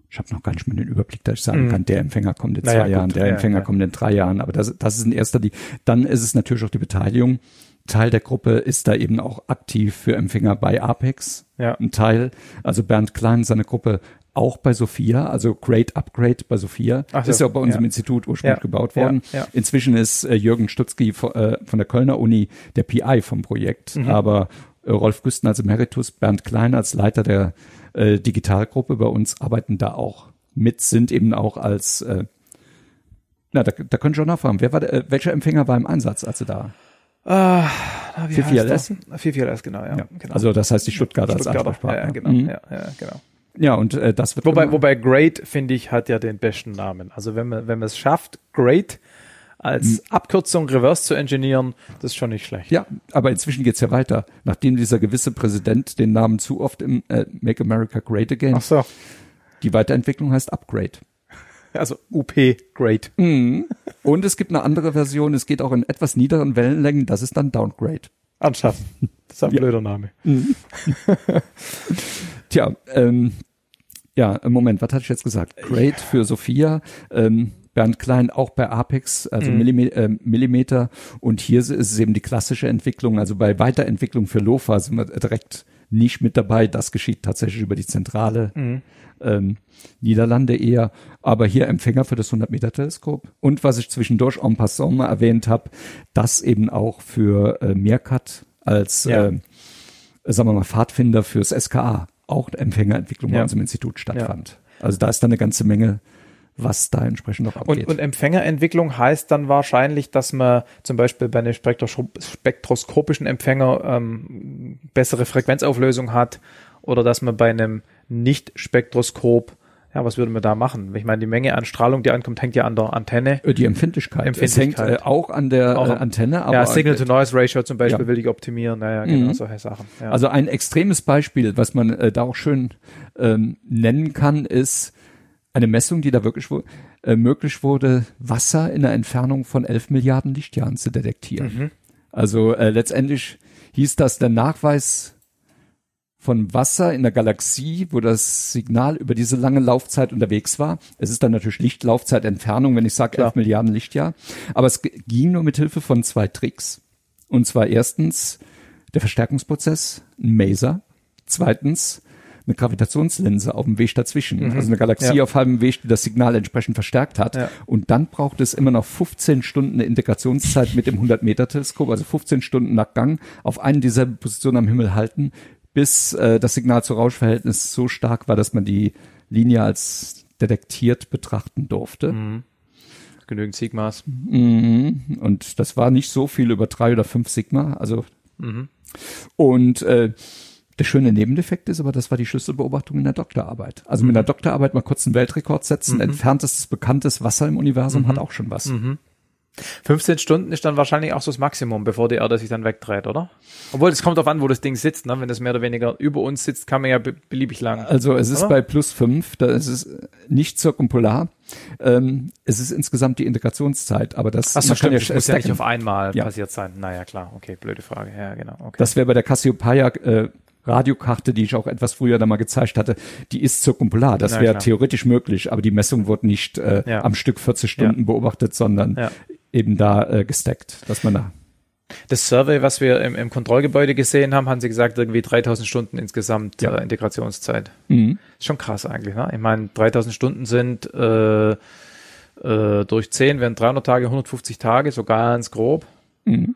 Ich habe noch gar nicht mehr den Überblick, dass ich sagen mhm. kann, der Empfänger kommt in naja, zwei gut, Jahren, der ja, Empfänger ja. kommt in drei Jahren. Aber das, das ist in erster die. Dann ist es natürlich auch die Beteiligung. Teil der Gruppe ist da eben auch aktiv für Empfänger bei Apex. Ja. Ein Teil, also Bernd Klein, seine Gruppe auch bei Sophia, also Great Upgrade bei Sophia. So, ist ja auch bei uns ja. Institut ursprünglich ja, gebaut worden. Ja, Inzwischen ist äh, Jürgen Stutzki von, äh, von der Kölner Uni der PI vom Projekt, mhm. aber äh, Rolf Güsten als Emeritus, Bernd Klein als Leiter der äh, Digitalgruppe bei uns arbeiten da auch mit, sind eben auch als äh, na, da, da können schon nachfragen. Wer war der, äh, welcher Empfänger war im Einsatz, als du da? Uh, 44LS? 44LS, genau, ja. ja. Genau. Also das heißt die Stuttgarter, Stuttgarter als Ansprechpartner. Ja, genau, mhm. ja, ja, genau. Ja, und äh, das wird. Wobei, wobei Great, finde ich, hat ja den besten Namen. Also wenn man, wenn man es schafft, Great als mhm. Abkürzung reverse zu engineeren, das ist schon nicht schlecht. Ja, aber inzwischen geht's ja weiter. Nachdem dieser gewisse Präsident den Namen zu oft im äh, Make America Great Again Ach so. Die Weiterentwicklung heißt Upgrade. Also UP Grade. Mhm. Und es gibt eine andere Version, es geht auch in etwas niederen Wellenlängen, das ist dann Downgrade. Anschaffen. Das ist ein Ja. blöder Name. Tja, ähm, ja, Moment, was hatte ich jetzt gesagt? Grade für Sophia, ähm, Bernd Klein auch bei Apex, also Millime äh, Millimeter. Und hier ist es eben die klassische Entwicklung. Also bei Weiterentwicklung für LOFA sind wir direkt nicht mit dabei. Das geschieht tatsächlich über die Zentrale ähm, Niederlande eher. Aber hier Empfänger für das 100-Meter-Teleskop. Und was ich zwischendurch en passant mal erwähnt habe, das eben auch für äh, Meerkat als Ja. äh, sagen wir mal, Pfadfinder fürs SKA auch Empfängerentwicklung bei Ja. uns im Institut stattfand. Also da ist dann eine ganze Menge, was da entsprechend noch Und, abgeht. und Empfängerentwicklung heißt dann wahrscheinlich, dass man zum Beispiel bei einem spektros spektroskopischen Empfänger ähm, bessere Frequenzauflösung hat oder dass man bei einem Nicht-Spektroskop, ja, was würde man da machen? Ich meine, die Menge an Strahlung, die ankommt, hängt ja an der Antenne. Äh, die Empfindlichkeit. Empfindlichkeit. Es hängt äh, auch an der Auch äh, Antenne, aber ja, Signal-to-Noise-Ratio zum Beispiel Ja. will ich optimieren. Naja, genau, Mhm. solche Sachen. Ja. Also ein extremes Beispiel, was man äh, da auch schön ähm, nennen kann, ist eine Messung, die da wirklich wo, äh, möglich wurde, Wasser in einer Entfernung von 11 Milliarden Lichtjahren zu detektieren. Mhm. Also äh, letztendlich hieß das der Nachweis von Wasser in der Galaxie, wo das Signal über diese lange Laufzeit unterwegs war. Es ist dann natürlich Lichtlaufzeitentfernung, wenn ich sage Klar. 11 Milliarden Lichtjahr. Aber es ging nur mit Hilfe von zwei Tricks. Und zwar erstens der Verstärkungsprozess, ein Maser. Zweitens eine Gravitationslinse auf dem Weg dazwischen. Also eine Galaxie Mhm. Ja. auf halbem Weg, die das Signal entsprechend verstärkt hat. Ja. Und dann braucht es immer noch 15 Stunden eine Integrationszeit mit dem 100-Meter-Teleskop, also 15 Stunden nach Gang auf einen dieser Positionen am Himmel halten, bis äh, das Signal zu Rauschverhältnis so stark war, dass man die Linie als detektiert betrachten durfte. Genügend Sigmas. Mhm. Und das war nicht so viel über drei oder fünf Sigma. Also und äh, der schöne Nebeneffekt ist aber, das war die Schlüsselbeobachtung in der Doktorarbeit. Also mit einer Doktorarbeit mal kurz einen Weltrekord setzen, entferntestes bekanntes Wasser im Universum hat auch schon was. 15 Stunden ist dann wahrscheinlich auch so das Maximum, bevor die Erde sich dann wegdreht, oder? Obwohl, es kommt darauf an, wo das Ding sitzt. Ne? Wenn das mehr oder weniger über uns sitzt, kann man ja be beliebig lang. Also es ist Oder? bei plus fünf, da ist es nicht zirkumpolar. Ähm, es ist insgesamt die Integrationszeit, aber das, Ach so, man kann stimmt, das muss ja nicht auf einmal Ja. passiert sein. Naja, klar, okay, blöde Frage. Ja, genau. Okay. Das wäre bei der Cassiopeia äh, Radiokarte, die ich auch etwas früher da mal gezeigt hatte, die ist zirkumpolar. Das wäre theoretisch möglich, aber die Messung wurde nicht äh, Ja. am Stück 40 Stunden beobachtet, sondern Ja. Eben da äh, gestackt, dass man da Das Survey, was wir im, im Kontrollgebäude gesehen haben, haben sie gesagt, irgendwie 3000 Stunden insgesamt Ja. äh, Integrationszeit. mhm. Ist schon krass eigentlich, ne? Ich meine, 3000 Stunden sind äh, äh, durch 10 wären 300 Tage, 150 Tage, so ganz grob. Mhm.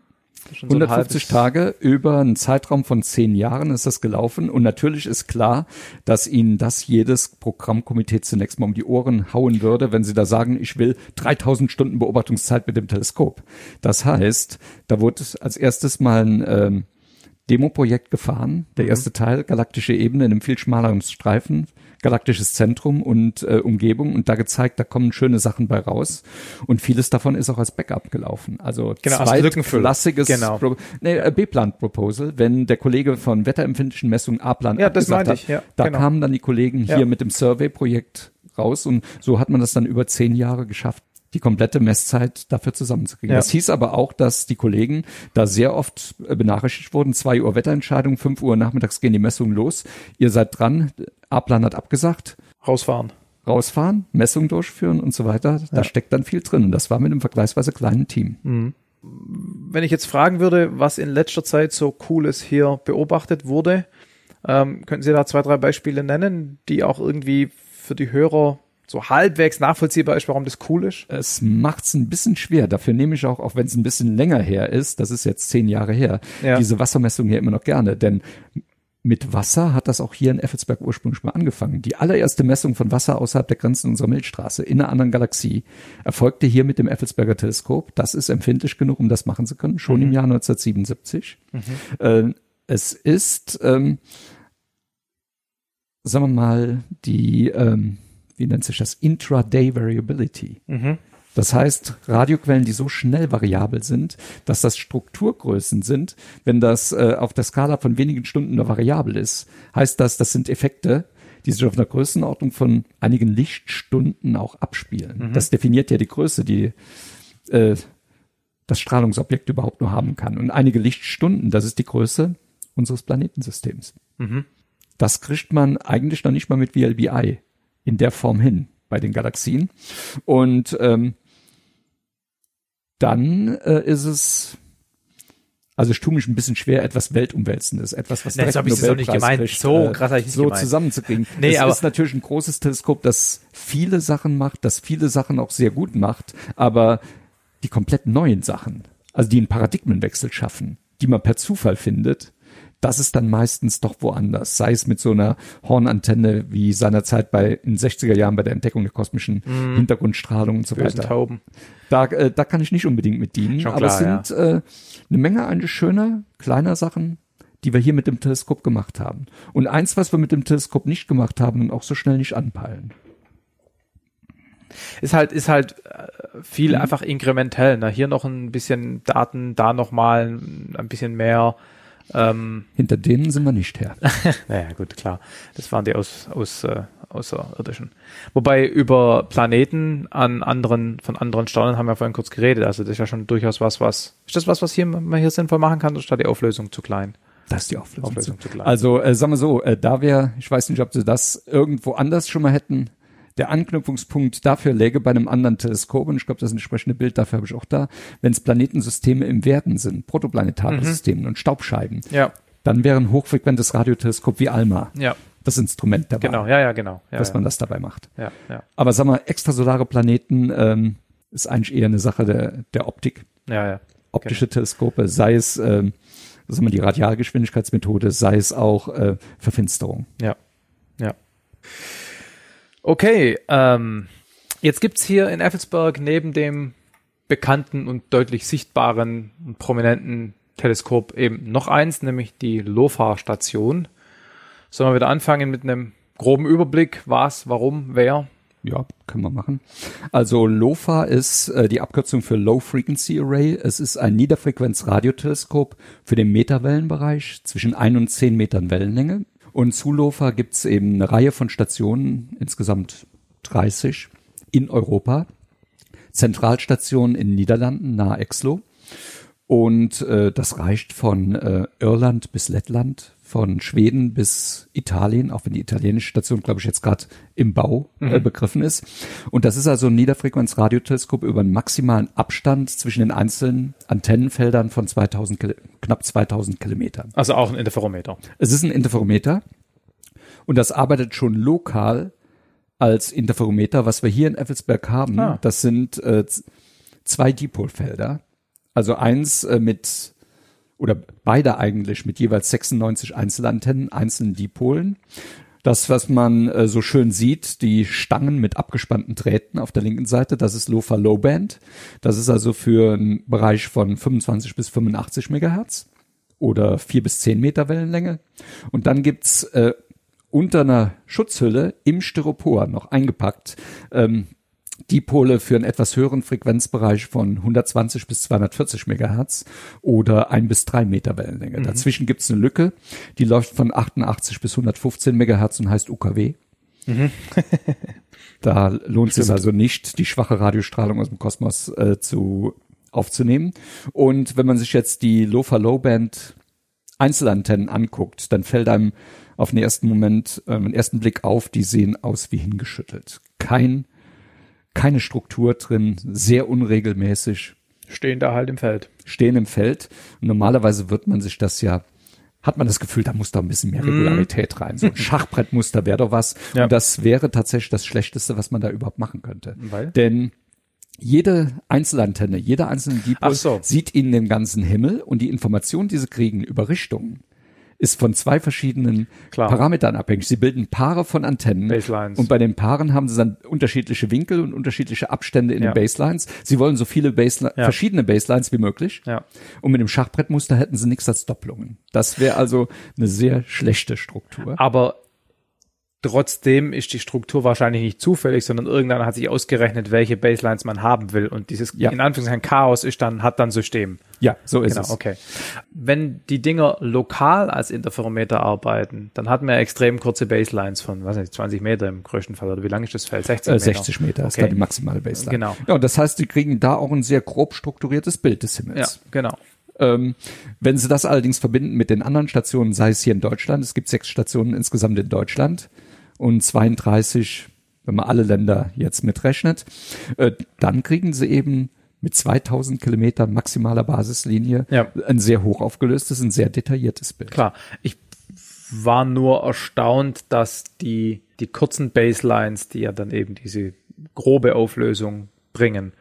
So ein 150 halbes- Tage über einen Zeitraum von zehn Jahren ist das gelaufen. Und natürlich ist klar, dass Ihnen das jedes Programmkomitee zunächst mal um die Ohren hauen würde, wenn Sie da sagen, ich will 3000 Stunden Beobachtungszeit mit dem Teleskop. Das heißt, da wurde als erstes mal ein ähm, Demo-Projekt gefahren. Der erste Teil, galaktische Ebene in einem viel schmaleren Streifen, galaktisches Zentrum und äh, Umgebung und da gezeigt, da kommen schöne Sachen bei raus. Und vieles davon ist auch als Backup gelaufen. Also Genau, klassisches Genau. Pro nee, äh, B-Plan-Proposal, wenn der Kollege von wetterempfindlichen Messungen A-Plan Ja, das meinte hat, ich, ja, da genau. kamen dann die Kollegen hier Ja. mit dem Survey-Projekt raus und so hat man das dann über zehn Jahre geschafft die komplette Messzeit dafür zusammenzukriegen. Ja. Das hieß aber auch, dass die Kollegen da sehr oft äh, benachrichtigt wurden, zwei Uhr Wetterentscheidung, fünf Uhr nachmittags gehen die Messungen los, ihr seid dran, A-Plan hat abgesagt, Rausfahren. rausfahren, Messungen durchführen und so weiter. Da Ja. steckt dann viel drin und das war mit einem vergleichsweise kleinen Team. Wenn ich jetzt fragen würde, was in letzter Zeit so Cooles hier beobachtet wurde, ähm, könnten Sie da zwei, drei Beispiele nennen, die auch irgendwie für die Hörer so halbwegs nachvollziehbar ist, warum das cool ist? Es macht's ein bisschen schwer. Dafür nehme ich auch, auch wenn es ein bisschen länger her ist, das ist jetzt zehn Jahre her, Ja. diese Wassermessung hier immer noch gerne. Denn mit Wasser hat das auch hier in Effelsberg ursprünglich mal angefangen. Die allererste Messung von Wasser außerhalb der Grenzen unserer Milchstraße in einer anderen Galaxie erfolgte hier mit dem Effelsberger Teleskop. Das ist empfindlich genug, um das machen zu können, schon im Jahr 1977. Äh, es ist, ähm, sagen wir mal, die, ähm, wie nennt sich das, Intraday Variability. Das heißt, Radioquellen, die so schnell variabel sind, dass das Strukturgrößen sind, wenn das äh, auf der Skala von wenigen Stunden nur variabel ist, heißt das, das sind Effekte, die sich auf einer Größenordnung von einigen Lichtstunden auch abspielen. Das definiert ja die Größe, die äh, das Strahlungsobjekt überhaupt nur haben kann. Und einige Lichtstunden, das ist die Größe unseres Planetensystems. Das kriegt man eigentlich noch nicht mal mit VLBI in der Form hin bei den Galaxien. Und ähm, dann äh, ist es, also ich tue mich ein bisschen schwer, etwas Weltumwälzendes, etwas, was Nee, direkt hab ich nicht Nobelpreis gemeint. kriegt, So äh, krass ich nicht so gemeint. zusammenzukriegen. Nee, es aber- ist natürlich ein großes Teleskop, das viele Sachen macht, das viele Sachen auch sehr gut macht, aber die komplett neuen Sachen, also die einen Paradigmenwechsel schaffen, die man per Zufall findet, das ist dann meistens doch woanders. Sei es mit so einer Hornantenne wie seinerzeit bei in den 60er Jahren bei der Entdeckung der kosmischen Hintergrundstrahlung und so. Bösen weiter. Tauben. Da, äh, da kann ich nicht unbedingt mit dienen, Schon aber es klar, sind äh, eine Menge eigentlich schöner, kleiner Sachen, die wir hier mit dem Teleskop gemacht haben. Und eins, was wir mit dem Teleskop nicht gemacht haben und auch so schnell nicht anpeilen. Ist halt, ist halt äh, viel Mhm. einfach inkrementell. Ne? Hier noch ein bisschen Daten, da noch mal ein bisschen mehr. Ähm, Hinter denen sind wir nicht her. naja, gut, klar. Das waren die aus, aus, äh, Außerirdischen. Wobei über Planeten an anderen, von anderen Sternen haben wir vorhin kurz geredet. Also das ist ja schon durchaus was, was, ist das was, was hier, man hier sinnvoll machen kann, oder ist da die Auflösung zu klein? Das ist die Auflösung. Auflösung zu klein. Also äh, sagen wir so, äh, da wäre, ich weiß nicht, ob sie das irgendwo anders schon mal hätten. Der Anknüpfungspunkt dafür läge bei einem anderen Teleskop, und ich glaube, das entsprechende Bild dafür habe ich auch da, wenn es Planetensysteme im Werden sind, protoplanetare Mhm. Systeme und Staubscheiben, Ja, dann wäre ein hochfrequentes Radioteleskop wie ALMA ja, das Instrument dabei, genau, ja, ja, genau. Ja, dass ja, man das dabei macht. ja, ja, Aber sag mal, extrasolare Planeten ähm, ist eigentlich eher eine Sache der, der Optik. ja, ja. Optische Teleskope, sei es ähm, sagen wir, die Radialgeschwindigkeitsmethode, sei es auch äh, Verfinsterung. Ja, ja. Okay, ähm, jetzt gibt's hier in Effelsberg neben dem bekannten und deutlich sichtbaren und prominenten Teleskop eben noch eins, nämlich die LOFA-Station. Sollen wir wieder anfangen mit einem groben Überblick, was, warum, wer? Ja, können wir machen. Also LOFA ist äh, die Abkürzung für Low Frequency Array. Es ist ein Niederfrequenz-Radioteleskop für den Meterwellenbereich zwischen 1 und 10 Metern Wellenlänge. Und zu LOFA gibt's eben eine Reihe von Stationen, insgesamt 30 in Europa. Zentralstationen in den Niederlanden, nahe Exlo. Und äh, das reicht von äh, Irland bis Lettland, von Schweden bis Italien, auch wenn die italienische Station, glaube ich, jetzt gerade im Bau äh, begriffen ist. Und das ist also ein Niederfrequenz-Radioteleskop über einen maximalen Abstand zwischen den einzelnen Antennenfeldern von 2000, Kil- knapp 2000 Kilometern. Also auch ein Interferometer. Es ist ein Interferometer und das arbeitet schon lokal als Interferometer. Was wir hier in Effelsberg haben, Ah. das sind äh, zwei Dipolfelder. Also eins äh, mit, oder beide eigentlich mit jeweils 96 Einzelantennen, einzelnen Dipolen. Das, was man äh, so schön sieht, die Stangen mit abgespannten Drähten auf der linken Seite, das ist LoFa Low Band. Das ist also für einen Bereich von 25 bis 85 Megahertz oder vier bis zehn Meter Wellenlänge. Und dann gibt's äh, unter einer Schutzhülle im Styropor noch eingepackt ähm, Dipole für einen etwas höheren Frequenzbereich von 120 bis 240 Megahertz oder ein bis drei Meter Wellenlänge. Dazwischen gibt's eine Lücke, die läuft von 88 bis 115 Megahertz und heißt UKW. da lohnt es sich also nicht, die schwache Radiostrahlung aus dem Kosmos äh, zu aufzunehmen. Und wenn man sich jetzt die LoFa Low Band Einzelantennen anguckt, dann fällt einem auf den ersten Moment, ähm, den ersten Blick auf, die sehen aus wie hingeschüttelt. Kein, keine Struktur drin, sehr unregelmäßig, Stehen da halt im Feld. stehen im Feld. Und normalerweise wird man sich das ja, hat man das Gefühl, da muss da ein bisschen mehr Regularität rein. So ein Schachbrettmuster wäre doch was. Ja. Und das wäre tatsächlich das Schlechteste, was man da überhaupt machen könnte. Weil? Denn jede Einzelantenne, jeder einzelne Dipol so. sieht ihnen den ganzen Himmel und die Information, die sie kriegen über Richtungen, ist von zwei verschiedenen Klar. Parametern abhängig. Sie bilden Paare von Antennen. Baselines. Und bei den Paaren haben sie dann unterschiedliche Winkel und unterschiedliche Abstände in Ja. den Baselines. Sie wollen so viele Baseli Ja. verschiedene Baselines wie möglich. Ja. Und mit dem Schachbrettmuster hätten sie nichts als Doppelungen. Das wäre also eine sehr schlechte Struktur. Aber Trotzdem ist die Struktur wahrscheinlich nicht zufällig, sondern irgendeiner hat sich ausgerechnet, welche Baselines man haben will. Und dieses Ja. in Anführungszeichen Chaos ist dann, hat dann System. Ja, so ist Genau, es. okay. Wenn die Dinger lokal als Interferometer arbeiten, dann hatten wir extrem kurze Baselines von, was weiß ich, 20 Meter im größten Fall. Oder wie lang ist das Feld? 60 Äh, Meter. 60 Meter ist Okay. da die maximale Baseline. Genau. Ja, und das heißt, sie kriegen da auch ein sehr grob strukturiertes Bild des Ja, Himmels. genau. Ähm, wenn Sie das allerdings verbinden mit den anderen Stationen, sei es hier in Deutschland, es gibt sechs Stationen insgesamt in Deutschland und 32, wenn man alle Länder jetzt mitrechnet, äh, dann kriegen Sie eben mit 2000 Kilometern maximaler Basislinie Ja. ein sehr hoch aufgelöstes, ein sehr detailliertes Bild. Klar. Ich war nur erstaunt, dass die, die kurzen Baselines, die ja dann eben diese grobe Auflösung bringen,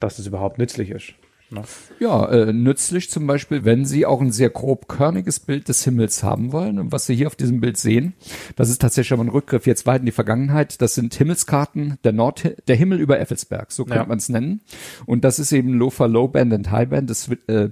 dass das überhaupt nützlich ist. Ne? Ja, äh, nützlich zum Beispiel, wenn Sie auch ein sehr grob körniges Bild des Himmels haben wollen. Und was Sie hier auf diesem Bild sehen, das ist tatsächlich aber ein Rückgriff jetzt weit in die Vergangenheit. Das sind Himmelskarten der Nord, der Himmel über Effelsberg, so könnte Ja. man es nennen. Und das ist eben Low-Fa Low-Band und High-Band. Das wird, äh,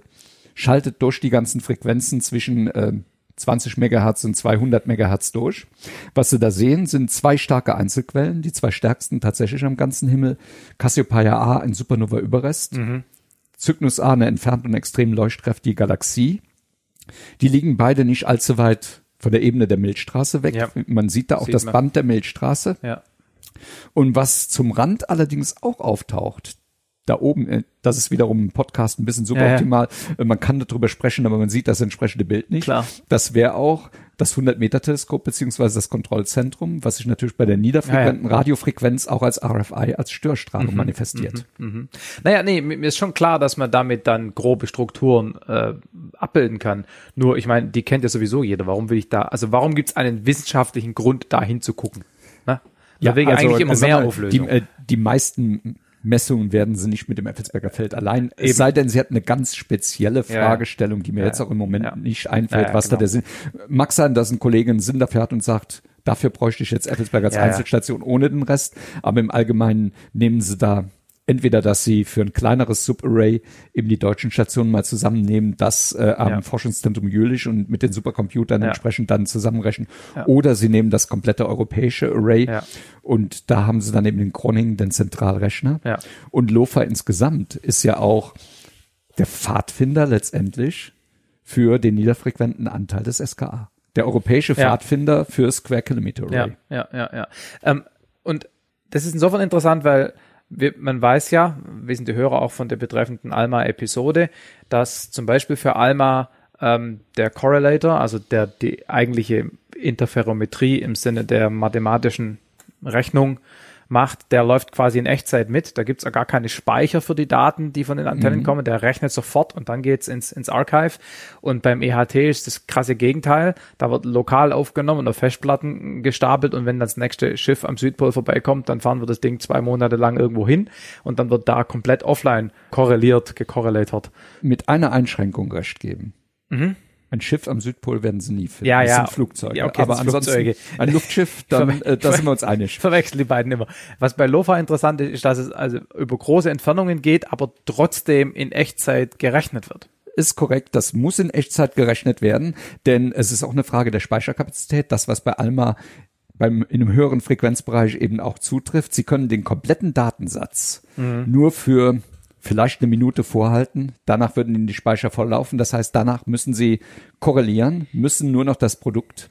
schaltet durch die ganzen Frequenzen zwischen äh, 20 Megahertz und 200 Megahertz durch. Was Sie da sehen, sind zwei starke Einzelquellen, die zwei stärksten tatsächlich am ganzen Himmel. Cassiopeia A, ein Supernova-Überrest. Cygnus A, eine entfernt und extrem leuchtkräftige Galaxie. Die liegen beide nicht allzu weit von der Ebene der Milchstraße weg. Ja. Man sieht da auch Sieht das man. Band der Milchstraße. Ja. Und was zum Rand allerdings auch auftaucht, da oben, äh, das ist wiederum ein Podcast ein bisschen suboptimal. Äh, Man kann darüber sprechen, aber man sieht das entsprechende Bild nicht. Klar. Das wäre auch das 100-Meter-Teleskop beziehungsweise das Kontrollzentrum, was sich natürlich bei der niederfrequenten Ja, ja. Radiofrequenz auch als RFI, als Störstrahlung manifestiert. Naja, nee, mir ist schon klar, dass man damit dann grobe Strukturen äh, abbilden kann. Nur, ich meine, die kennt ja sowieso jeder. Warum will ich da, also warum gibt es einen wissenschaftlichen Grund, da hinzugucken? Ne? Ja, wegen eigentlich immer mehr mal, Auflösung. Die, äh, die meisten Messungen werden sie nicht mit dem Effelsberger Feld allein. Es Eben. sei denn, sie hat eine ganz spezielle. Fragestellung, die mir Ja, jetzt auch im Moment ja. nicht einfällt, Ja, was da genau. der Sinn. Mag sein, dass ein Kollege einen Sinn dafür hat und sagt, dafür bräuchte ich jetzt Effelsberg als. Einzelstation ohne den Rest. Aber im Allgemeinen nehmen sie da entweder, dass sie für ein kleineres Subarray eben die deutschen Stationen mal zusammennehmen, das äh, am Ja. Forschungszentrum Jülich und mit den Supercomputern Ja. entsprechend dann zusammenrechnen. Ja. Oder sie nehmen das komplette europäische Array Ja. und da haben sie dann eben den Groningen, den Zentralrechner. Ja. Und LOFA insgesamt ist ja auch der Pfadfinder letztendlich für den niederfrequenten Anteil des SKA. Der europäische Ja. Pfadfinder für Square Kilometer Ja, Array. ja, ja, ja. Ähm, und das ist insofern interessant, weil wir, man weiß ja, wissen die Hörer auch von der betreffenden ALMA-Episode, dass zum Beispiel für ALMA ähm, der Correlator, also der die eigentliche Interferometrie im Sinne der mathematischen Rechnung macht, der läuft quasi in Echtzeit mit. Da gibt's auch gar keine Speicher für die Daten, die von den Antennen kommen. Der rechnet sofort und dann geht's ins, ins Archive. Und beim EHT ist das krasse Gegenteil. Da wird lokal aufgenommen und auf Festplatten gestapelt und wenn das nächste Schiff am Südpol vorbeikommt, dann fahren wir das Ding zwei Monate lang irgendwo hin und dann wird da komplett offline korreliert, gekorrelatet. Mit einer Einschränkung recht geben. Ein Schiff am Südpol werden sie nie finden. Mhm. Ja, das ja. sind Flugzeuge. Ja, okay, Aber ansonsten Flugzeuge. ein Luftschiff, dann äh, da sind wir uns einig. verwechseln die beiden immer. Was bei LoFa interessant ist, ist, dass es also über große Entfernungen geht, aber trotzdem in Echtzeit gerechnet wird. ist korrekt, das muss in Echtzeit gerechnet werden, denn es ist auch eine Frage der Speicherkapazität, das was bei Alma beim, in einem höheren Frequenzbereich eben auch zutrifft. Sie können den kompletten Datensatz nur für vielleicht eine Minute vorhalten. Danach würden Ihnen die Speicher volllaufen. Das heißt, danach müssen Sie korrelieren, müssen nur noch das Produkt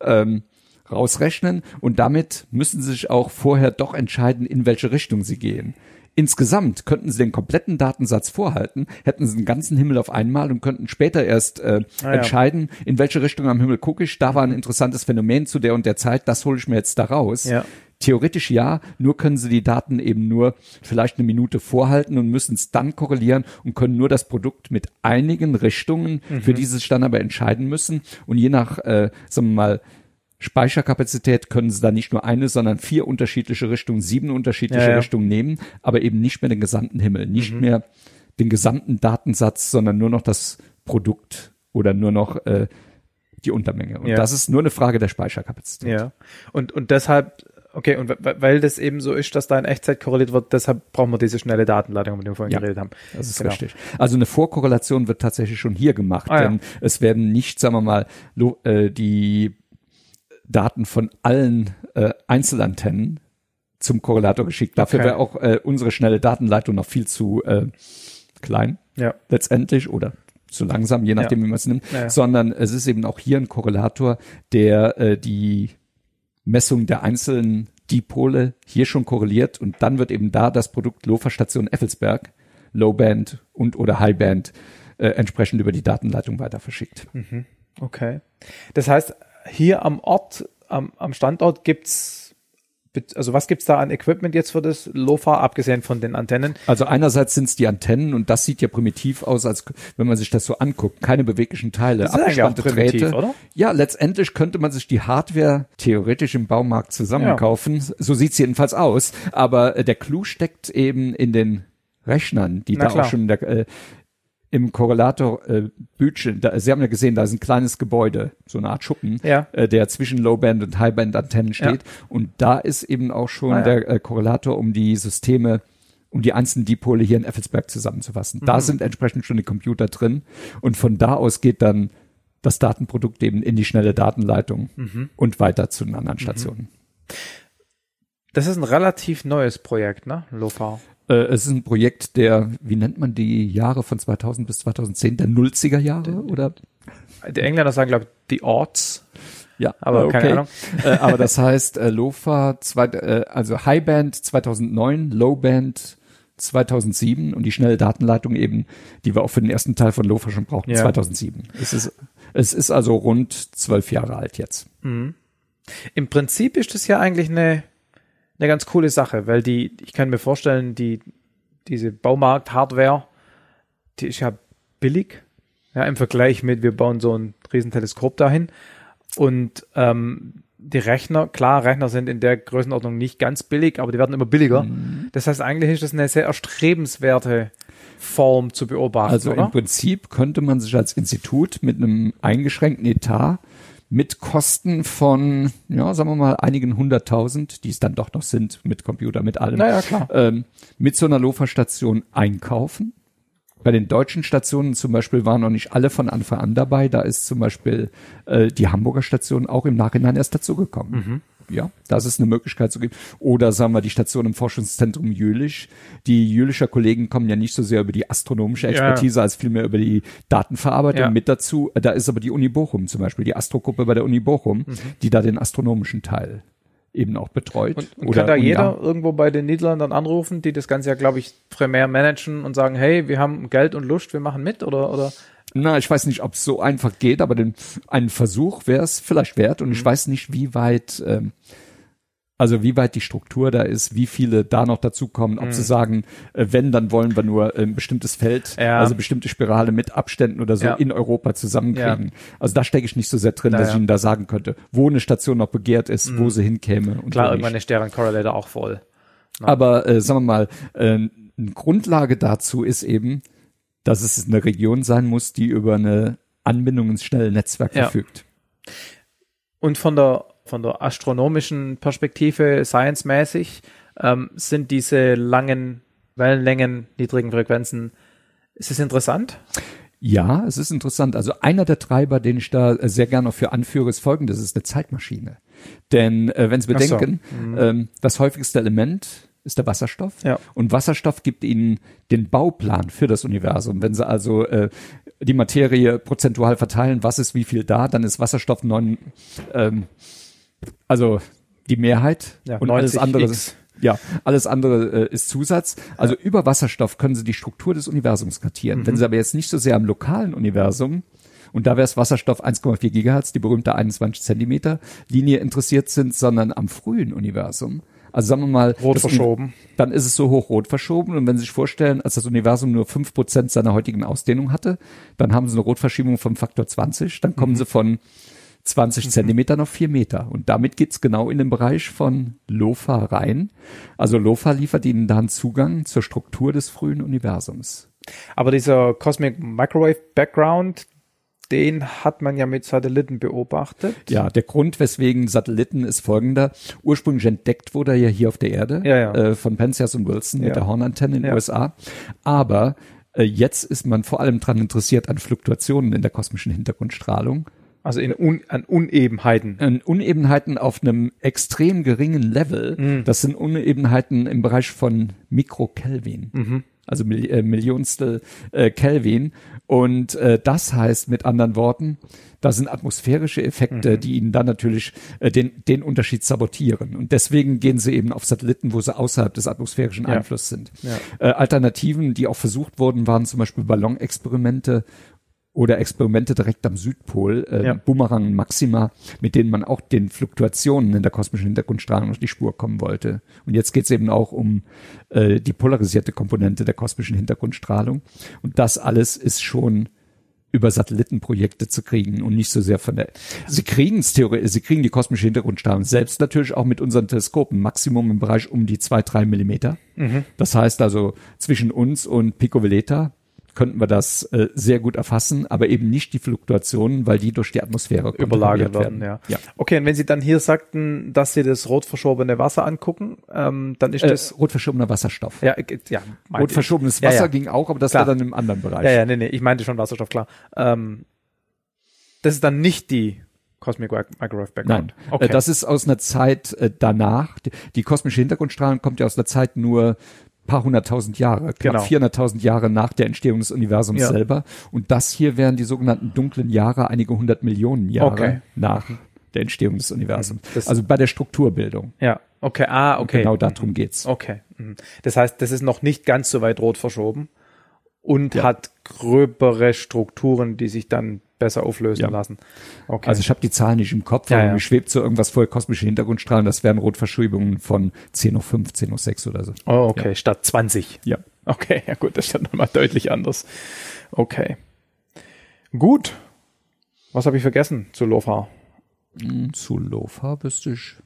ähm, rausrechnen und damit müssen Sie sich auch vorher doch entscheiden, in welche Richtung Sie gehen. Insgesamt könnten Sie den kompletten Datensatz vorhalten, hätten Sie den ganzen Himmel auf einmal und könnten später erst äh, Ah, ja. entscheiden, in welche Richtung am Himmel gucke ich. Da war ein interessantes Phänomen zu der und der Zeit, das hole ich mir jetzt da raus. Ja. Theoretisch ja, nur können Sie die Daten eben nur vielleicht eine Minute vorhalten und müssen es dann korrelieren und können nur das Produkt mit einigen Richtungen, für die Sie sich dann aber entscheiden müssen. Und je nach, äh, sagen wir mal, Speicherkapazität können Sie da nicht nur eine, sondern vier unterschiedliche Richtungen, sieben unterschiedliche Ja, ja. Richtungen nehmen, aber eben nicht mehr den gesamten Himmel, nicht mehr den gesamten Datensatz, sondern nur noch das Produkt oder nur noch äh, die Untermenge. Und Ja. das ist nur eine Frage der Speicherkapazität. Ja. Und, und deshalb, okay, und we- weil das eben so ist, dass da in Echtzeit korreliert wird, deshalb brauchen wir diese schnelle Datenleitung, mit der wir vorhin Ja, geredet haben. Das ist Genau. richtig. Also eine Vorkorrelation wird tatsächlich schon hier gemacht, Ah, ja. denn es werden nicht, sagen wir mal, äh, die Daten von allen äh, Einzelantennen zum Korrelator geschickt. Dafür Okay. wäre auch äh, unsere schnelle Datenleitung noch viel zu äh, klein Ja. letztendlich oder zu langsam, je nachdem, wie man es nimmt, Ja, ja. sondern es ist eben auch hier ein Korrelator, der äh, die Messung der einzelnen Dipole hier schon korreliert und dann wird eben da das Produkt Lofer-Station Effelsberg, Lowband und oder Highband äh, entsprechend über die Datenleitung weiter verschickt. Okay. Das heißt, hier am Ort, am, am Standort gibt's also was gibt's da an Equipment jetzt für das LoFa, abgesehen von den Antennen? Also einerseits sind es die Antennen und das sieht ja primitiv aus, als wenn man sich das so anguckt. Keine beweglichen Teile, Das ist abgespannte primitiv, Drähte. oder? Ja, letztendlich könnte man sich die Hardware theoretisch im Baumarkt zusammenkaufen. So sieht's jedenfalls aus. Aber äh, der Clou steckt eben in den Rechnern, die Na da klar. auch schon in der, äh, im Korrelator äh, Bütchen, da, Sie haben ja gesehen, da ist ein kleines Gebäude, so eine Art Schuppen, Ja. äh, der zwischen Lowband und Highband Antennen steht. Und da ist eben auch schon Ah, ja. der äh, Korrelator, um die Systeme, um die einzelnen Dipole hier in Effelsberg zusammenzufassen. Mhm. Da sind entsprechend schon die Computer drin und von da aus geht dann das Datenprodukt eben in die schnelle Datenleitung Mhm. und weiter zu den anderen Stationen. Das ist ein relativ neues Projekt, ne? LoFa. Äh, es ist ein Projekt der, wie nennt man die Jahre von 2000 bis 2010, der Nulziger Jahre oder? Die Engländer sagen, glaube ich, die Orts. Ja, Aber äh, keine Ahnung. äh, aber das heißt, äh, Lofa, zwei, also Highband 2009, Lowband 2007 und die schnelle Datenleitung eben, die wir auch für den ersten Teil von Lofa schon brauchten, Ja. 2007. Es ist, es ist also rund zwölf Jahre alt jetzt. Im Prinzip ist das ja eigentlich eine, eine ganz coole Sache, weil die, ich kann mir vorstellen, die, diese Baumarkt-Hardware, die ist ja billig, ja, im Vergleich mit, wir bauen so ein Riesenteleskop dahin. Und ähm, die Rechner, klar, Rechner sind in der Größenordnung nicht ganz billig, aber die werden immer billiger. Das heißt, eigentlich ist das eine sehr erstrebenswerte Form zu beobachten, Also oder? im Prinzip könnte man sich als Institut mit einem eingeschränkten Etat mit Kosten von, ja, sagen wir mal, einigen hunderttausend, die es dann doch noch sind, mit Computer, mit allem, Naja, klar. ähm, mit so einer Lofa-Station einkaufen. Bei den deutschen Stationen zum Beispiel waren noch nicht alle von Anfang an dabei. Da ist zum Beispiel äh, die Hamburger Station auch im Nachhinein erst dazugekommen. Ja, das ist eine Möglichkeit zu geben. Oder sagen wir die Station im Forschungszentrum Jülich. Die Jülicher Kollegen kommen ja nicht so sehr über die astronomische Expertise als vielmehr über die Datenverarbeitung Ja. mit dazu. Da ist aber die Uni Bochum zum Beispiel, die Astrogruppe bei der Uni Bochum, die da den astronomischen Teil eben auch betreut. Und, und kann da jeder irgendwo bei den Niederländern anrufen, die das Ganze ja, glaube ich, primär managen und sagen, hey, wir haben Geld und Lust, wir machen mit oder oder Na, ich weiß nicht, ob es so einfach geht, aber den, einen Versuch wäre es vielleicht wert. Und ich Mhm. weiß nicht, wie weit, ähm, also wie weit die Struktur da ist, wie viele da noch dazukommen, ob sie sagen, äh, wenn, dann wollen wir nur ein bestimmtes Feld, Mhm. Ja. also bestimmte Spirale mit Abständen oder so Ja. in Europa zusammenkriegen. Also da stecke ich nicht so sehr drin, dass ja. ich Ihnen da sagen könnte, wo eine Station noch begehrt ist, wo sie hinkäme. Und klar, irgendwann ist deren Correlator auch voll. Aber äh, sagen wir mal, äh, eine Grundlage dazu ist eben, dass es eine Region sein muss, die über eine Anbindung ins schnelle Netzwerk Ja. verfügt. Und von der von der astronomischen Perspektive, science-mäßig, ähm, sind diese langen Wellenlängen, niedrigen Frequenzen, ist es interessant? Ja, es ist interessant. Also einer der Treiber, den ich da sehr gerne für anführe, ist folgendes, es ist eine Zeitmaschine. Denn äh, wenn Sie Ach so. bedenken, ähm, das häufigste Element ist der Wasserstoff. Ja. Und Wasserstoff gibt Ihnen den Bauplan für das Universum. Wenn Sie also äh, die Materie prozentual verteilen, was ist wie viel da, dann ist Wasserstoff neun, ähm, also die Mehrheit Ja, und alles 90 andere X. ja, alles andere äh, ist Zusatz. Also über Wasserstoff können Sie die Struktur des Universums kartieren. Wenn Sie aber jetzt nicht so sehr am lokalen Universum und da wäre es Wasserstoff 1,4 Gigahertz, die berühmte 21 Zentimeter Linie interessiert sind, sondern am frühen Universum. Also sagen wir mal, Rot verschoben. dann ist es so hochrot verschoben. Und wenn Sie sich vorstellen, als das Universum nur fünf Prozent seiner heutigen Ausdehnung hatte, dann haben Sie eine Rotverschiebung vom Faktor 20, dann kommen Sie von 20 Zentimeter auf vier Meter. Und damit geht's genau in den Bereich von LOFA rein. Also LOFA liefert Ihnen dann Zugang zur Struktur des frühen Universums. Aber dieser Cosmic Microwave Background, den hat man ja mit Satelliten beobachtet. Ja, der Grund, weswegen Satelliten ist folgender. Ursprünglich entdeckt wurde er ja hier auf der Erde Ja, ja. Äh, von Penzias und Wilson Ja. mit der Hornantenne in den. USA. Aber äh, jetzt ist man vor allem dran interessiert an Fluktuationen in der kosmischen Hintergrundstrahlung. Also in un, an Unebenheiten. An Unebenheiten auf einem extrem geringen Level. Mhm. Das sind Unebenheiten im Bereich von Mikrokelvin. Mhm. Also Mil äh, Millionstel äh, Kelvin. Und äh, das heißt mit anderen Worten, da sind atmosphärische Effekte, Mhm. die ihnen dann natürlich äh, den, den Unterschied sabotieren. Und deswegen gehen sie eben auf Satelliten, wo sie außerhalb des atmosphärischen Ja. Einflusses sind. Ja. Äh, Alternativen, die auch versucht wurden, waren zum Beispiel Ballonexperimente oder Experimente direkt am Südpol, äh, Ja. Bumerang Maxima, mit denen man auch den Fluktuationen in der kosmischen Hintergrundstrahlung auf die Spur kommen wollte. Und jetzt geht es eben auch um äh, die polarisierte Komponente der kosmischen Hintergrundstrahlung. Und das alles ist schon über Satellitenprojekte zu kriegen und nicht so sehr von der. Sie kriegen es theoretisch, sie kriegen die kosmische Hintergrundstrahlung selbst natürlich auch mit unseren Teleskopen, Maximum im Bereich um die zwei drei Millimeter. Das heißt also zwischen uns und Pico Veleta könnten wir das äh, sehr gut erfassen, aber eben nicht die Fluktuationen, weil die durch die Atmosphäre überlagert werden, ja. ja. Okay, und wenn Sie dann hier sagten, dass Sie das rot verschobene Wasser angucken, ähm, dann ist Äh, das rot verschobener Wasserstoff. ja, äh, ja, Rot verschobenes Ja, Wasser ja. ging auch, aber das Klar. war dann im anderen Bereich. Ja, ja, nee, nee, ich meinte schon Wasserstoff, klar. Ähm, das ist dann nicht die Cosmic Microwave Background. Nein, okay. äh, das ist aus einer Zeit äh, danach. Die, die kosmische Hintergrundstrahlung kommt ja aus einer Zeit nur paar hunderttausend Jahre, knapp Genau. 400.000 Jahre nach der Entstehung des Universums Ja. selber. Und das hier wären die sogenannten dunklen Jahre, einige hundert Millionen Jahre Okay. nach der Entstehung des Universums. Das- also bei der Strukturbildung. ja, okay, ah, okay. Genau darum geht's. Okay. mhm. Das heißt, das ist noch nicht ganz so weit rot verschoben und hat gröbere Strukturen, die sich dann besser auflösen Ja. lassen. Okay. Also ich habe die Zahlen nicht im Kopf, Ja, aber ja. mir schwebt so irgendwas vor kosmische Hintergrundstrahlen, das wären Rotverschiebungen von 10 hoch 5, 10 hoch 6 oder so. oh, okay, statt 20. Ja. Okay, ja gut, das ist dann nochmal deutlich anders. Okay. Gut. Was habe ich vergessen zu Lofa? Hm, Zu Lofa wüsste ich,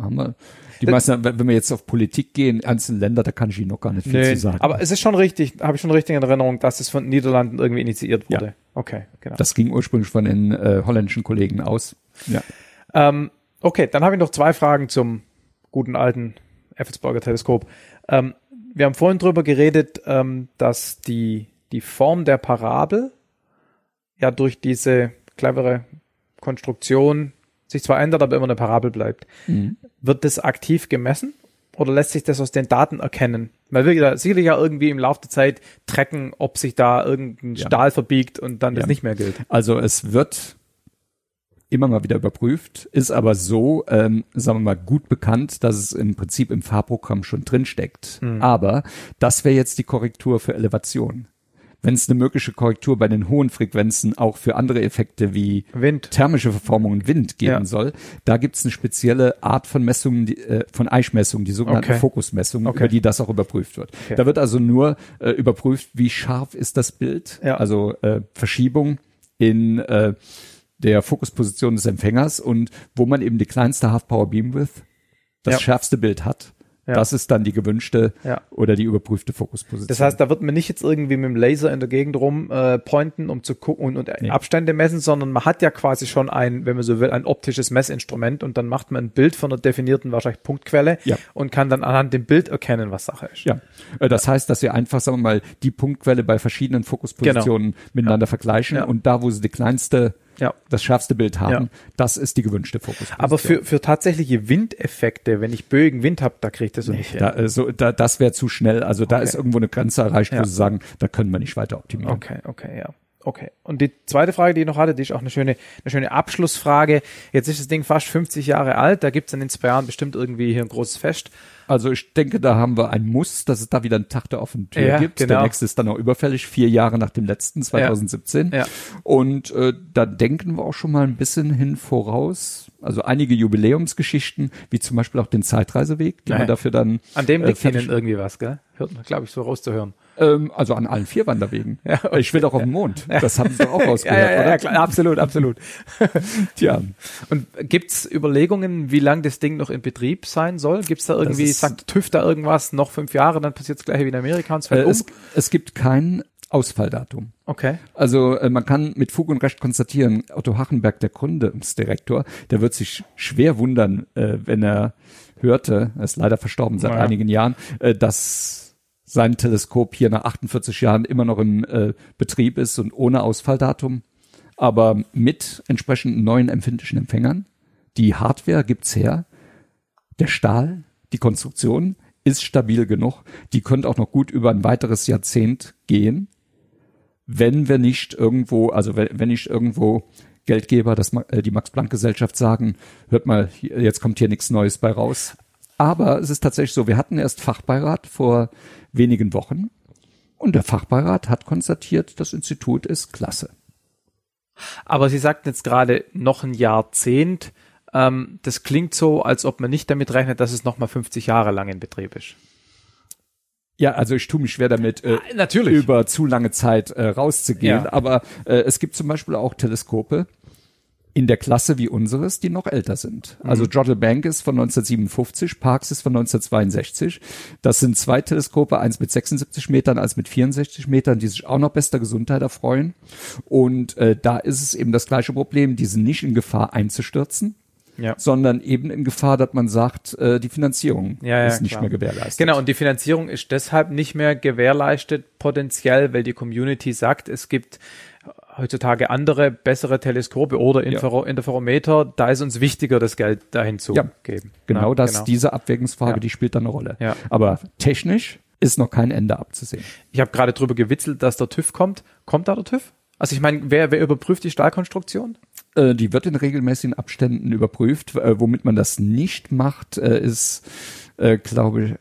haben wir, die meisten, wenn wir jetzt auf Politik gehen, einzelne Länder, da kann ich Ihnen noch gar nicht viel zu sagen. aber es ist schon richtig, habe ich schon richtig in Erinnerung, dass es von den Niederlanden irgendwie initiiert wurde. Ja. Okay, genau. das ging ursprünglich von den äh, holländischen Kollegen aus. Ja. Ähm, okay, dann habe ich noch zwei Fragen zum guten alten Effelsberger Teleskop. Ähm, wir haben vorhin drüber geredet, ähm, dass die, die Form der Parabel ja durch diese clevere Konstruktion sich zwar ändert, aber immer eine Parabel bleibt. Wird das aktiv gemessen oder lässt sich das aus den Daten erkennen? Man will ja sicherlich ja irgendwie im Laufe der Zeit tracken, ob sich da irgendein Ja. Stahl verbiegt und dann das Ja. nicht mehr gilt. Also es wird immer mal wieder überprüft, ist aber so, ähm, sagen wir mal, gut bekannt, dass es im Prinzip im Fahrprogramm schon drin steckt. Aber das wäre jetzt die Korrektur für Elevation. Wenn es eine mögliche Korrektur bei den hohen Frequenzen auch für andere Effekte wie Wind. thermische Verformung und Wind geben Ja. soll, da gibt es eine spezielle Art von Messungen, die, äh, von Eichmessungen, die sogenannten Okay. Fokusmessungen, Okay. über die das auch überprüft wird. Okay. Da wird also nur äh, überprüft, wie scharf ist das Bild, Ja. also äh, Verschiebung in äh, der Fokusposition des Empfängers und wo man eben die kleinste Half Power Beamwidth, das Ja. schärfste Bild hat. Ja. Das ist dann die gewünschte Ja. oder die überprüfte Fokusposition. Das heißt, da wird man nicht jetzt irgendwie mit dem Laser in der Gegend rum äh, pointen, um zu gucken und, und Nee. Abstände messen, sondern man hat ja quasi schon ein, wenn man so will, ein optisches Messinstrument und dann macht man ein Bild von einer definierten wahrscheinlich Punktquelle Ja. und kann dann anhand dem Bild erkennen, was Sache ist. Ja, Äh, das heißt, dass wir einfach, sagen wir mal, die Punktquelle bei verschiedenen Fokuspositionen miteinander vergleichen Genau. Und da, wo sie die kleinste, Ja. das schärfste Bild haben, Ja. das ist die gewünschte Fokusposition. Aber für, für tatsächliche Windeffekte, wenn ich böigen Wind habe, da kriege ich das so nicht hin. da, äh, so, da, das wäre zu schnell. Also da Okay. ist irgendwo eine Grenze erreicht, Ja. wo sie sagen, da können wir nicht weiter optimieren. Okay, okay, ja. Okay. Und die zweite Frage, die ich noch hatte, die ist auch eine schöne, eine schöne Abschlussfrage. Jetzt ist das Ding fast 50 Jahre alt, da gibt's dann in zwei Jahren bestimmt irgendwie hier ein großes Fest. Also ich denke, da haben wir ein Muss, dass es da wieder einen Tag der offenen Tür Ja, gibt. genau. Der nächste ist dann auch überfällig, vier Jahre nach dem letzten, 2017. Ja. Und äh, da denken wir auch schon mal ein bisschen hin voraus. Also einige Jubiläumsgeschichten, wie zum Beispiel auch den Zeitreiseweg, die Ja. man dafür dann An dem äh, liegt fertig- Ihnen irgendwie was, gell? Hört man, glaube ich, so rauszuhören. Ähm, also an allen vier Wanderwegen. Ja, okay. Ich will doch auf den Mond. Das haben sie doch auch Ja, rausgehört, ja, ja, oder? ja, klar, absolut, absolut. Tja, Und gibt's Überlegungen, wie lang das Ding noch in Betrieb sein soll? Gibt's da irgendwie, ist- sagt TÜV da irgendwas, noch fünf Jahre, dann passiert's gleich wie in Amerika und es äh, fällt um? es, es gibt kein Ausfalldatum. Okay. Also äh, man kann mit Fug und Recht konstatieren, Otto Hachenberg, der Gründungsdirektor, der wird sich schwer wundern, äh, wenn er hörte, er ist leider verstorben seit Naja. einigen Jahren, äh, dass sein Teleskop hier nach 48 Jahren immer noch im äh, Betrieb ist und ohne Ausfalldatum. aber mit entsprechenden neuen empfindlichen Empfängern. Die Hardware gibt's her. Der Stahl, die Konstruktion ist stabil genug. Die könnte auch noch gut über ein weiteres Jahrzehnt gehen, wenn wir nicht irgendwo, also wenn, wenn nicht irgendwo Geldgeber, das, äh, die Max-Planck-Gesellschaft sagen, hört mal, jetzt kommt hier nichts Neues bei raus. Aber es ist tatsächlich so, wir hatten erst Fachbeirat vor wenigen Wochen und der Fachbeirat hat konstatiert, das Institut ist klasse. Aber Sie sagten jetzt gerade noch ein Jahrzehnt. Ähm, das klingt so, als ob man nicht damit rechnet, dass es noch mal 50 Jahre lang in Betrieb ist. Ja, also ich tue mich schwer damit, äh, natürlich. über zu lange Zeit äh, rauszugehen. Ja. Aber äh, es gibt zum Beispiel auch Teleskope in der Klasse wie unseres, die noch älter sind. Also Mhm. Jodrell Bank ist von 1957, Parkes ist von 1962. Das sind zwei Teleskope, eins mit 76 Metern, eins mit 64 Metern, die sich auch noch bester Gesundheit erfreuen. Und äh, da ist es eben das gleiche Problem, die sind nicht in Gefahr einzustürzen, Ja. sondern eben in Gefahr, dass man sagt, äh, die Finanzierung Ja, ja, ist nicht klar. mehr gewährleistet. Genau, und die Finanzierung ist deshalb nicht mehr gewährleistet potenziell, weil die Community sagt, es gibt heutzutage andere, bessere Teleskope oder Infra Interferometer. Da ist uns wichtiger, das Geld dahin zu Ja, geben. Genau Ja, das, diese Abwägungsfrage, Ja. die spielt da eine Rolle. Ja. Aber technisch ist noch kein Ende abzusehen. Ich habe gerade drüber gewitzelt, dass der TÜV kommt. Kommt da der TÜV? Also ich meine, wer, wer überprüft die Stahlkonstruktion? Äh, die wird in regelmäßigen Abständen überprüft. Äh, womit man das nicht macht, äh, ist, äh, glaube ich, äh,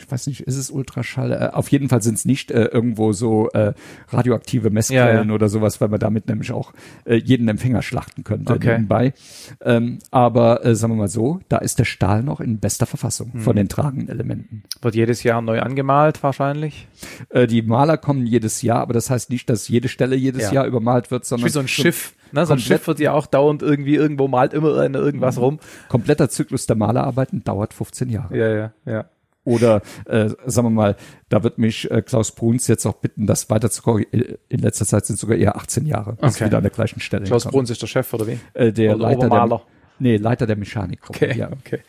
ich weiß nicht, ist es Ultraschall? Äh, auf jeden Fall sind es nicht äh, irgendwo so äh, radioaktive Messquellen Ja, ja. oder sowas, weil man damit nämlich auch äh, jeden Empfänger schlachten könnte Okay. nebenbei. Ähm, aber äh, sagen wir mal so, da ist der Stahl noch in bester Verfassung Mhm. von den tragenden Elementen. Wird jedes Jahr neu angemalt wahrscheinlich. Äh, die Maler kommen jedes Jahr, aber das heißt nicht, dass jede Stelle jedes Ja. Jahr übermalt wird, sondern Wie so ein Schiff. Ne? So ein Schiff wird ja auch dauernd irgendwie irgendwo malt immer irgendwas rum. kompletter Zyklus der Malerarbeiten dauert 15 Jahre. Ja, ja, ja. Oder äh, sagen wir mal, da wird mich äh, Klaus Bruns jetzt auch bitten, das weiter zu korrigieren. In letzter Zeit sind es sogar eher 18 Jahre, bis Okay. wieder an der gleichen Stelle Klaus hinkommen. Bruns ist der Chef, oder wie? Äh, der Oder Leiter der, Obermaler. nee, Leiter der Mechanik. Okay, Ja. okay.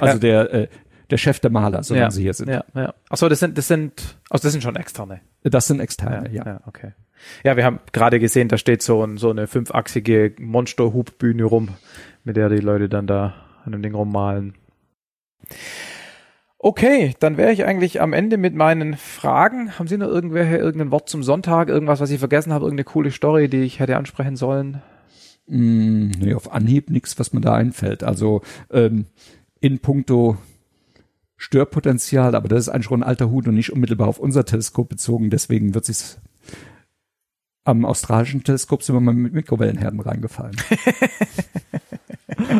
Also Ja. der äh, der Chef der Maler, so ja, wenn sie hier sind. Ja, ja. Achso, das sind, das sind, also das sind schon externe. Das sind externe, ja. ja, okay. Ja, wir haben gerade gesehen, da steht so, ein, so eine fünfachsige Monster-Hubbühne rum, mit der die Leute dann da an dem Ding rummalen. Okay, dann wäre ich eigentlich am Ende mit meinen Fragen. Haben Sie noch irgendwelche, irgendein Wort zum Sonntag, irgendwas, was ich vergessen habe, irgendeine coole Story, die ich hätte ansprechen sollen? Mm, nee, auf Anhieb nichts, was mir da einfällt. Also ähm, in puncto Störpotenzial, aber das ist eigentlich schon ein alter Hut und nicht unmittelbar auf unser Teleskop bezogen. Deswegen wird sich am australischen Teleskop sind wir mal mit Mikrowellenherden reingefallen.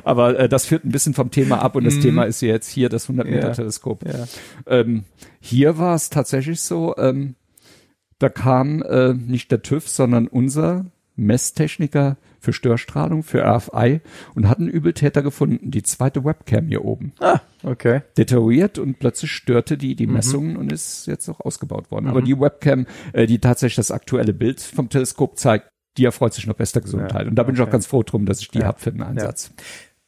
aber äh, das führt ein bisschen vom Thema ab und das Mhm. Thema ist ja jetzt hier das 100 Meter Ja. Teleskop. Ja. Ähm, hier war es tatsächlich so, ähm, da kam äh, nicht der TÜV, sondern unser Messtechniker für Störstrahlung, für RFI und hat einen Übeltäter gefunden, die zweite Webcam hier oben. Ah, okay. Deterioriert und plötzlich störte die Mhm. die Messungen und ist jetzt auch ausgebaut worden. Aber die Webcam, äh, die tatsächlich das aktuelle Bild vom Teleskop zeigt, die erfreut sich noch bester Gesundheit. Ja, und da bin ich auch ganz froh drum, dass ich die Ja. hab für den Einsatz.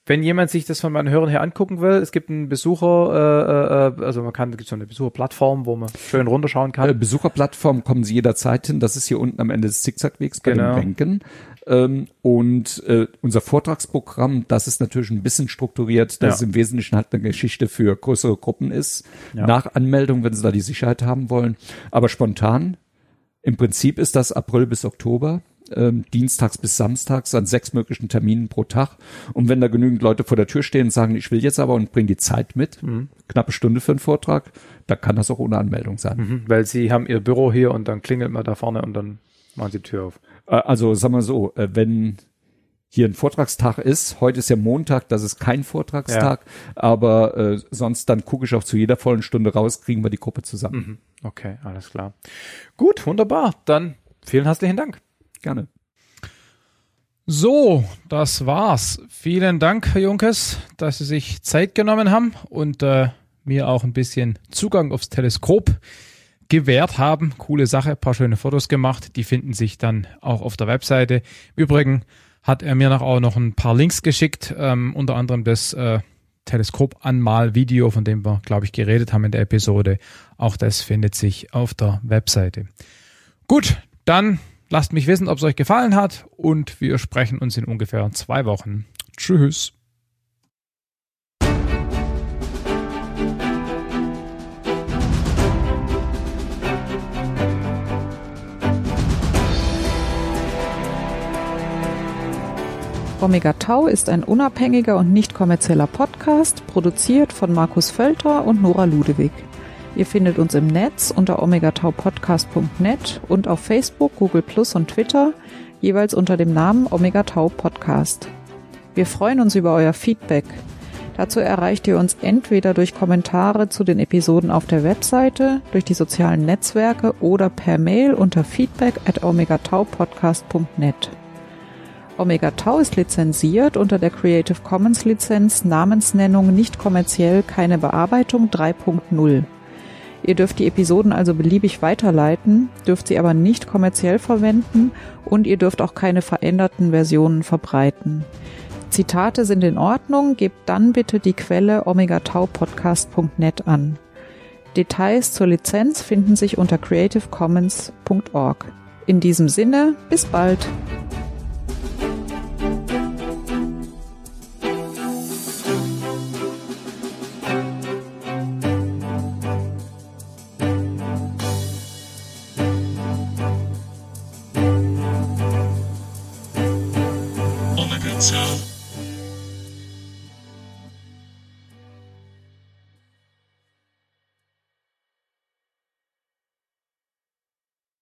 Wenn jemand sich das von meinen Hörern her angucken will, es gibt einen Besucher, äh, äh, also man kann, es gibt so eine Besucherplattform, wo man schön runterschauen kann. Äh, Besucherplattform kommen Sie jederzeit hin. Das ist hier unten am Ende des Zickzackwegs bei Genau. den Bänken. Ähm, und äh, unser Vortragsprogramm, das ist natürlich ein bisschen strukturiert, dass Ja. es im Wesentlichen halt eine Geschichte für größere Gruppen ist. Ja. Nach Anmeldung, wenn Sie da die Sicherheit haben wollen. Aber spontan, im Prinzip ist das April bis Oktober. Ähm, dienstags bis samstags an sechs möglichen Terminen pro Tag. Und wenn da genügend Leute vor der Tür stehen und sagen, ich will jetzt aber und bring die Zeit mit, Mhm. knappe Stunde für einen Vortrag, da kann das auch ohne Anmeldung sein. Mhm, weil sie haben ihr Büro hier und dann klingelt man da vorne und dann machen sie die Tür auf. Äh, Also sagen wir so, äh, wenn hier ein Vortragstag ist, heute ist ja Montag, das ist kein Vortragstag, aber äh, sonst dann gucke ich auch zu jeder vollen Stunde raus, kriegen wir die Gruppe zusammen. Mhm. Okay, alles klar. Gut, wunderbar. Dann vielen herzlichen Dank. Gerne. So, das war's. Vielen Dank, Herr Junkes, dass Sie sich Zeit genommen haben und äh, mir auch ein bisschen Zugang aufs Teleskop gewährt haben. Coole Sache, paar schöne Fotos gemacht. Die finden sich dann auch auf der Webseite. Im Übrigen hat er mir noch auch noch ein paar Links geschickt, ähm, unter anderem das äh, Teleskopanmal-Video, von dem wir, glaube ich, geredet haben in der Episode. Auch das findet sich auf der Webseite. Gut, dann Lasst mich wissen, ob es euch gefallen hat und wir sprechen uns in ungefähr zwei Wochen. Tschüss. Omega Tau ist ein unabhängiger und nicht kommerzieller Podcast, produziert von Markus Völter und Nora Ludewig. Ihr findet uns im Netz unter omegataupodcast.net und auf Facebook, Google Plus und Twitter jeweils unter dem Namen Omega Tau Podcast. Wir freuen uns über euer Feedback. Dazu erreicht ihr uns entweder durch Kommentare zu den Episoden auf der Webseite, durch die sozialen Netzwerke oder per Mail unter feedback at omegataupodcast.net. Omega Tau ist lizenziert unter der Creative Commons Lizenz Namensnennung nicht kommerziell keine Bearbeitung 3.0. Ihr dürft die Episoden also beliebig weiterleiten, dürft sie aber nicht kommerziell verwenden und ihr dürft auch keine veränderten Versionen verbreiten. Zitate sind in Ordnung, gebt dann bitte die Quelle omegataupodcast.net an. Details zur Lizenz finden sich unter creativecommons.org. In diesem Sinne, bis bald!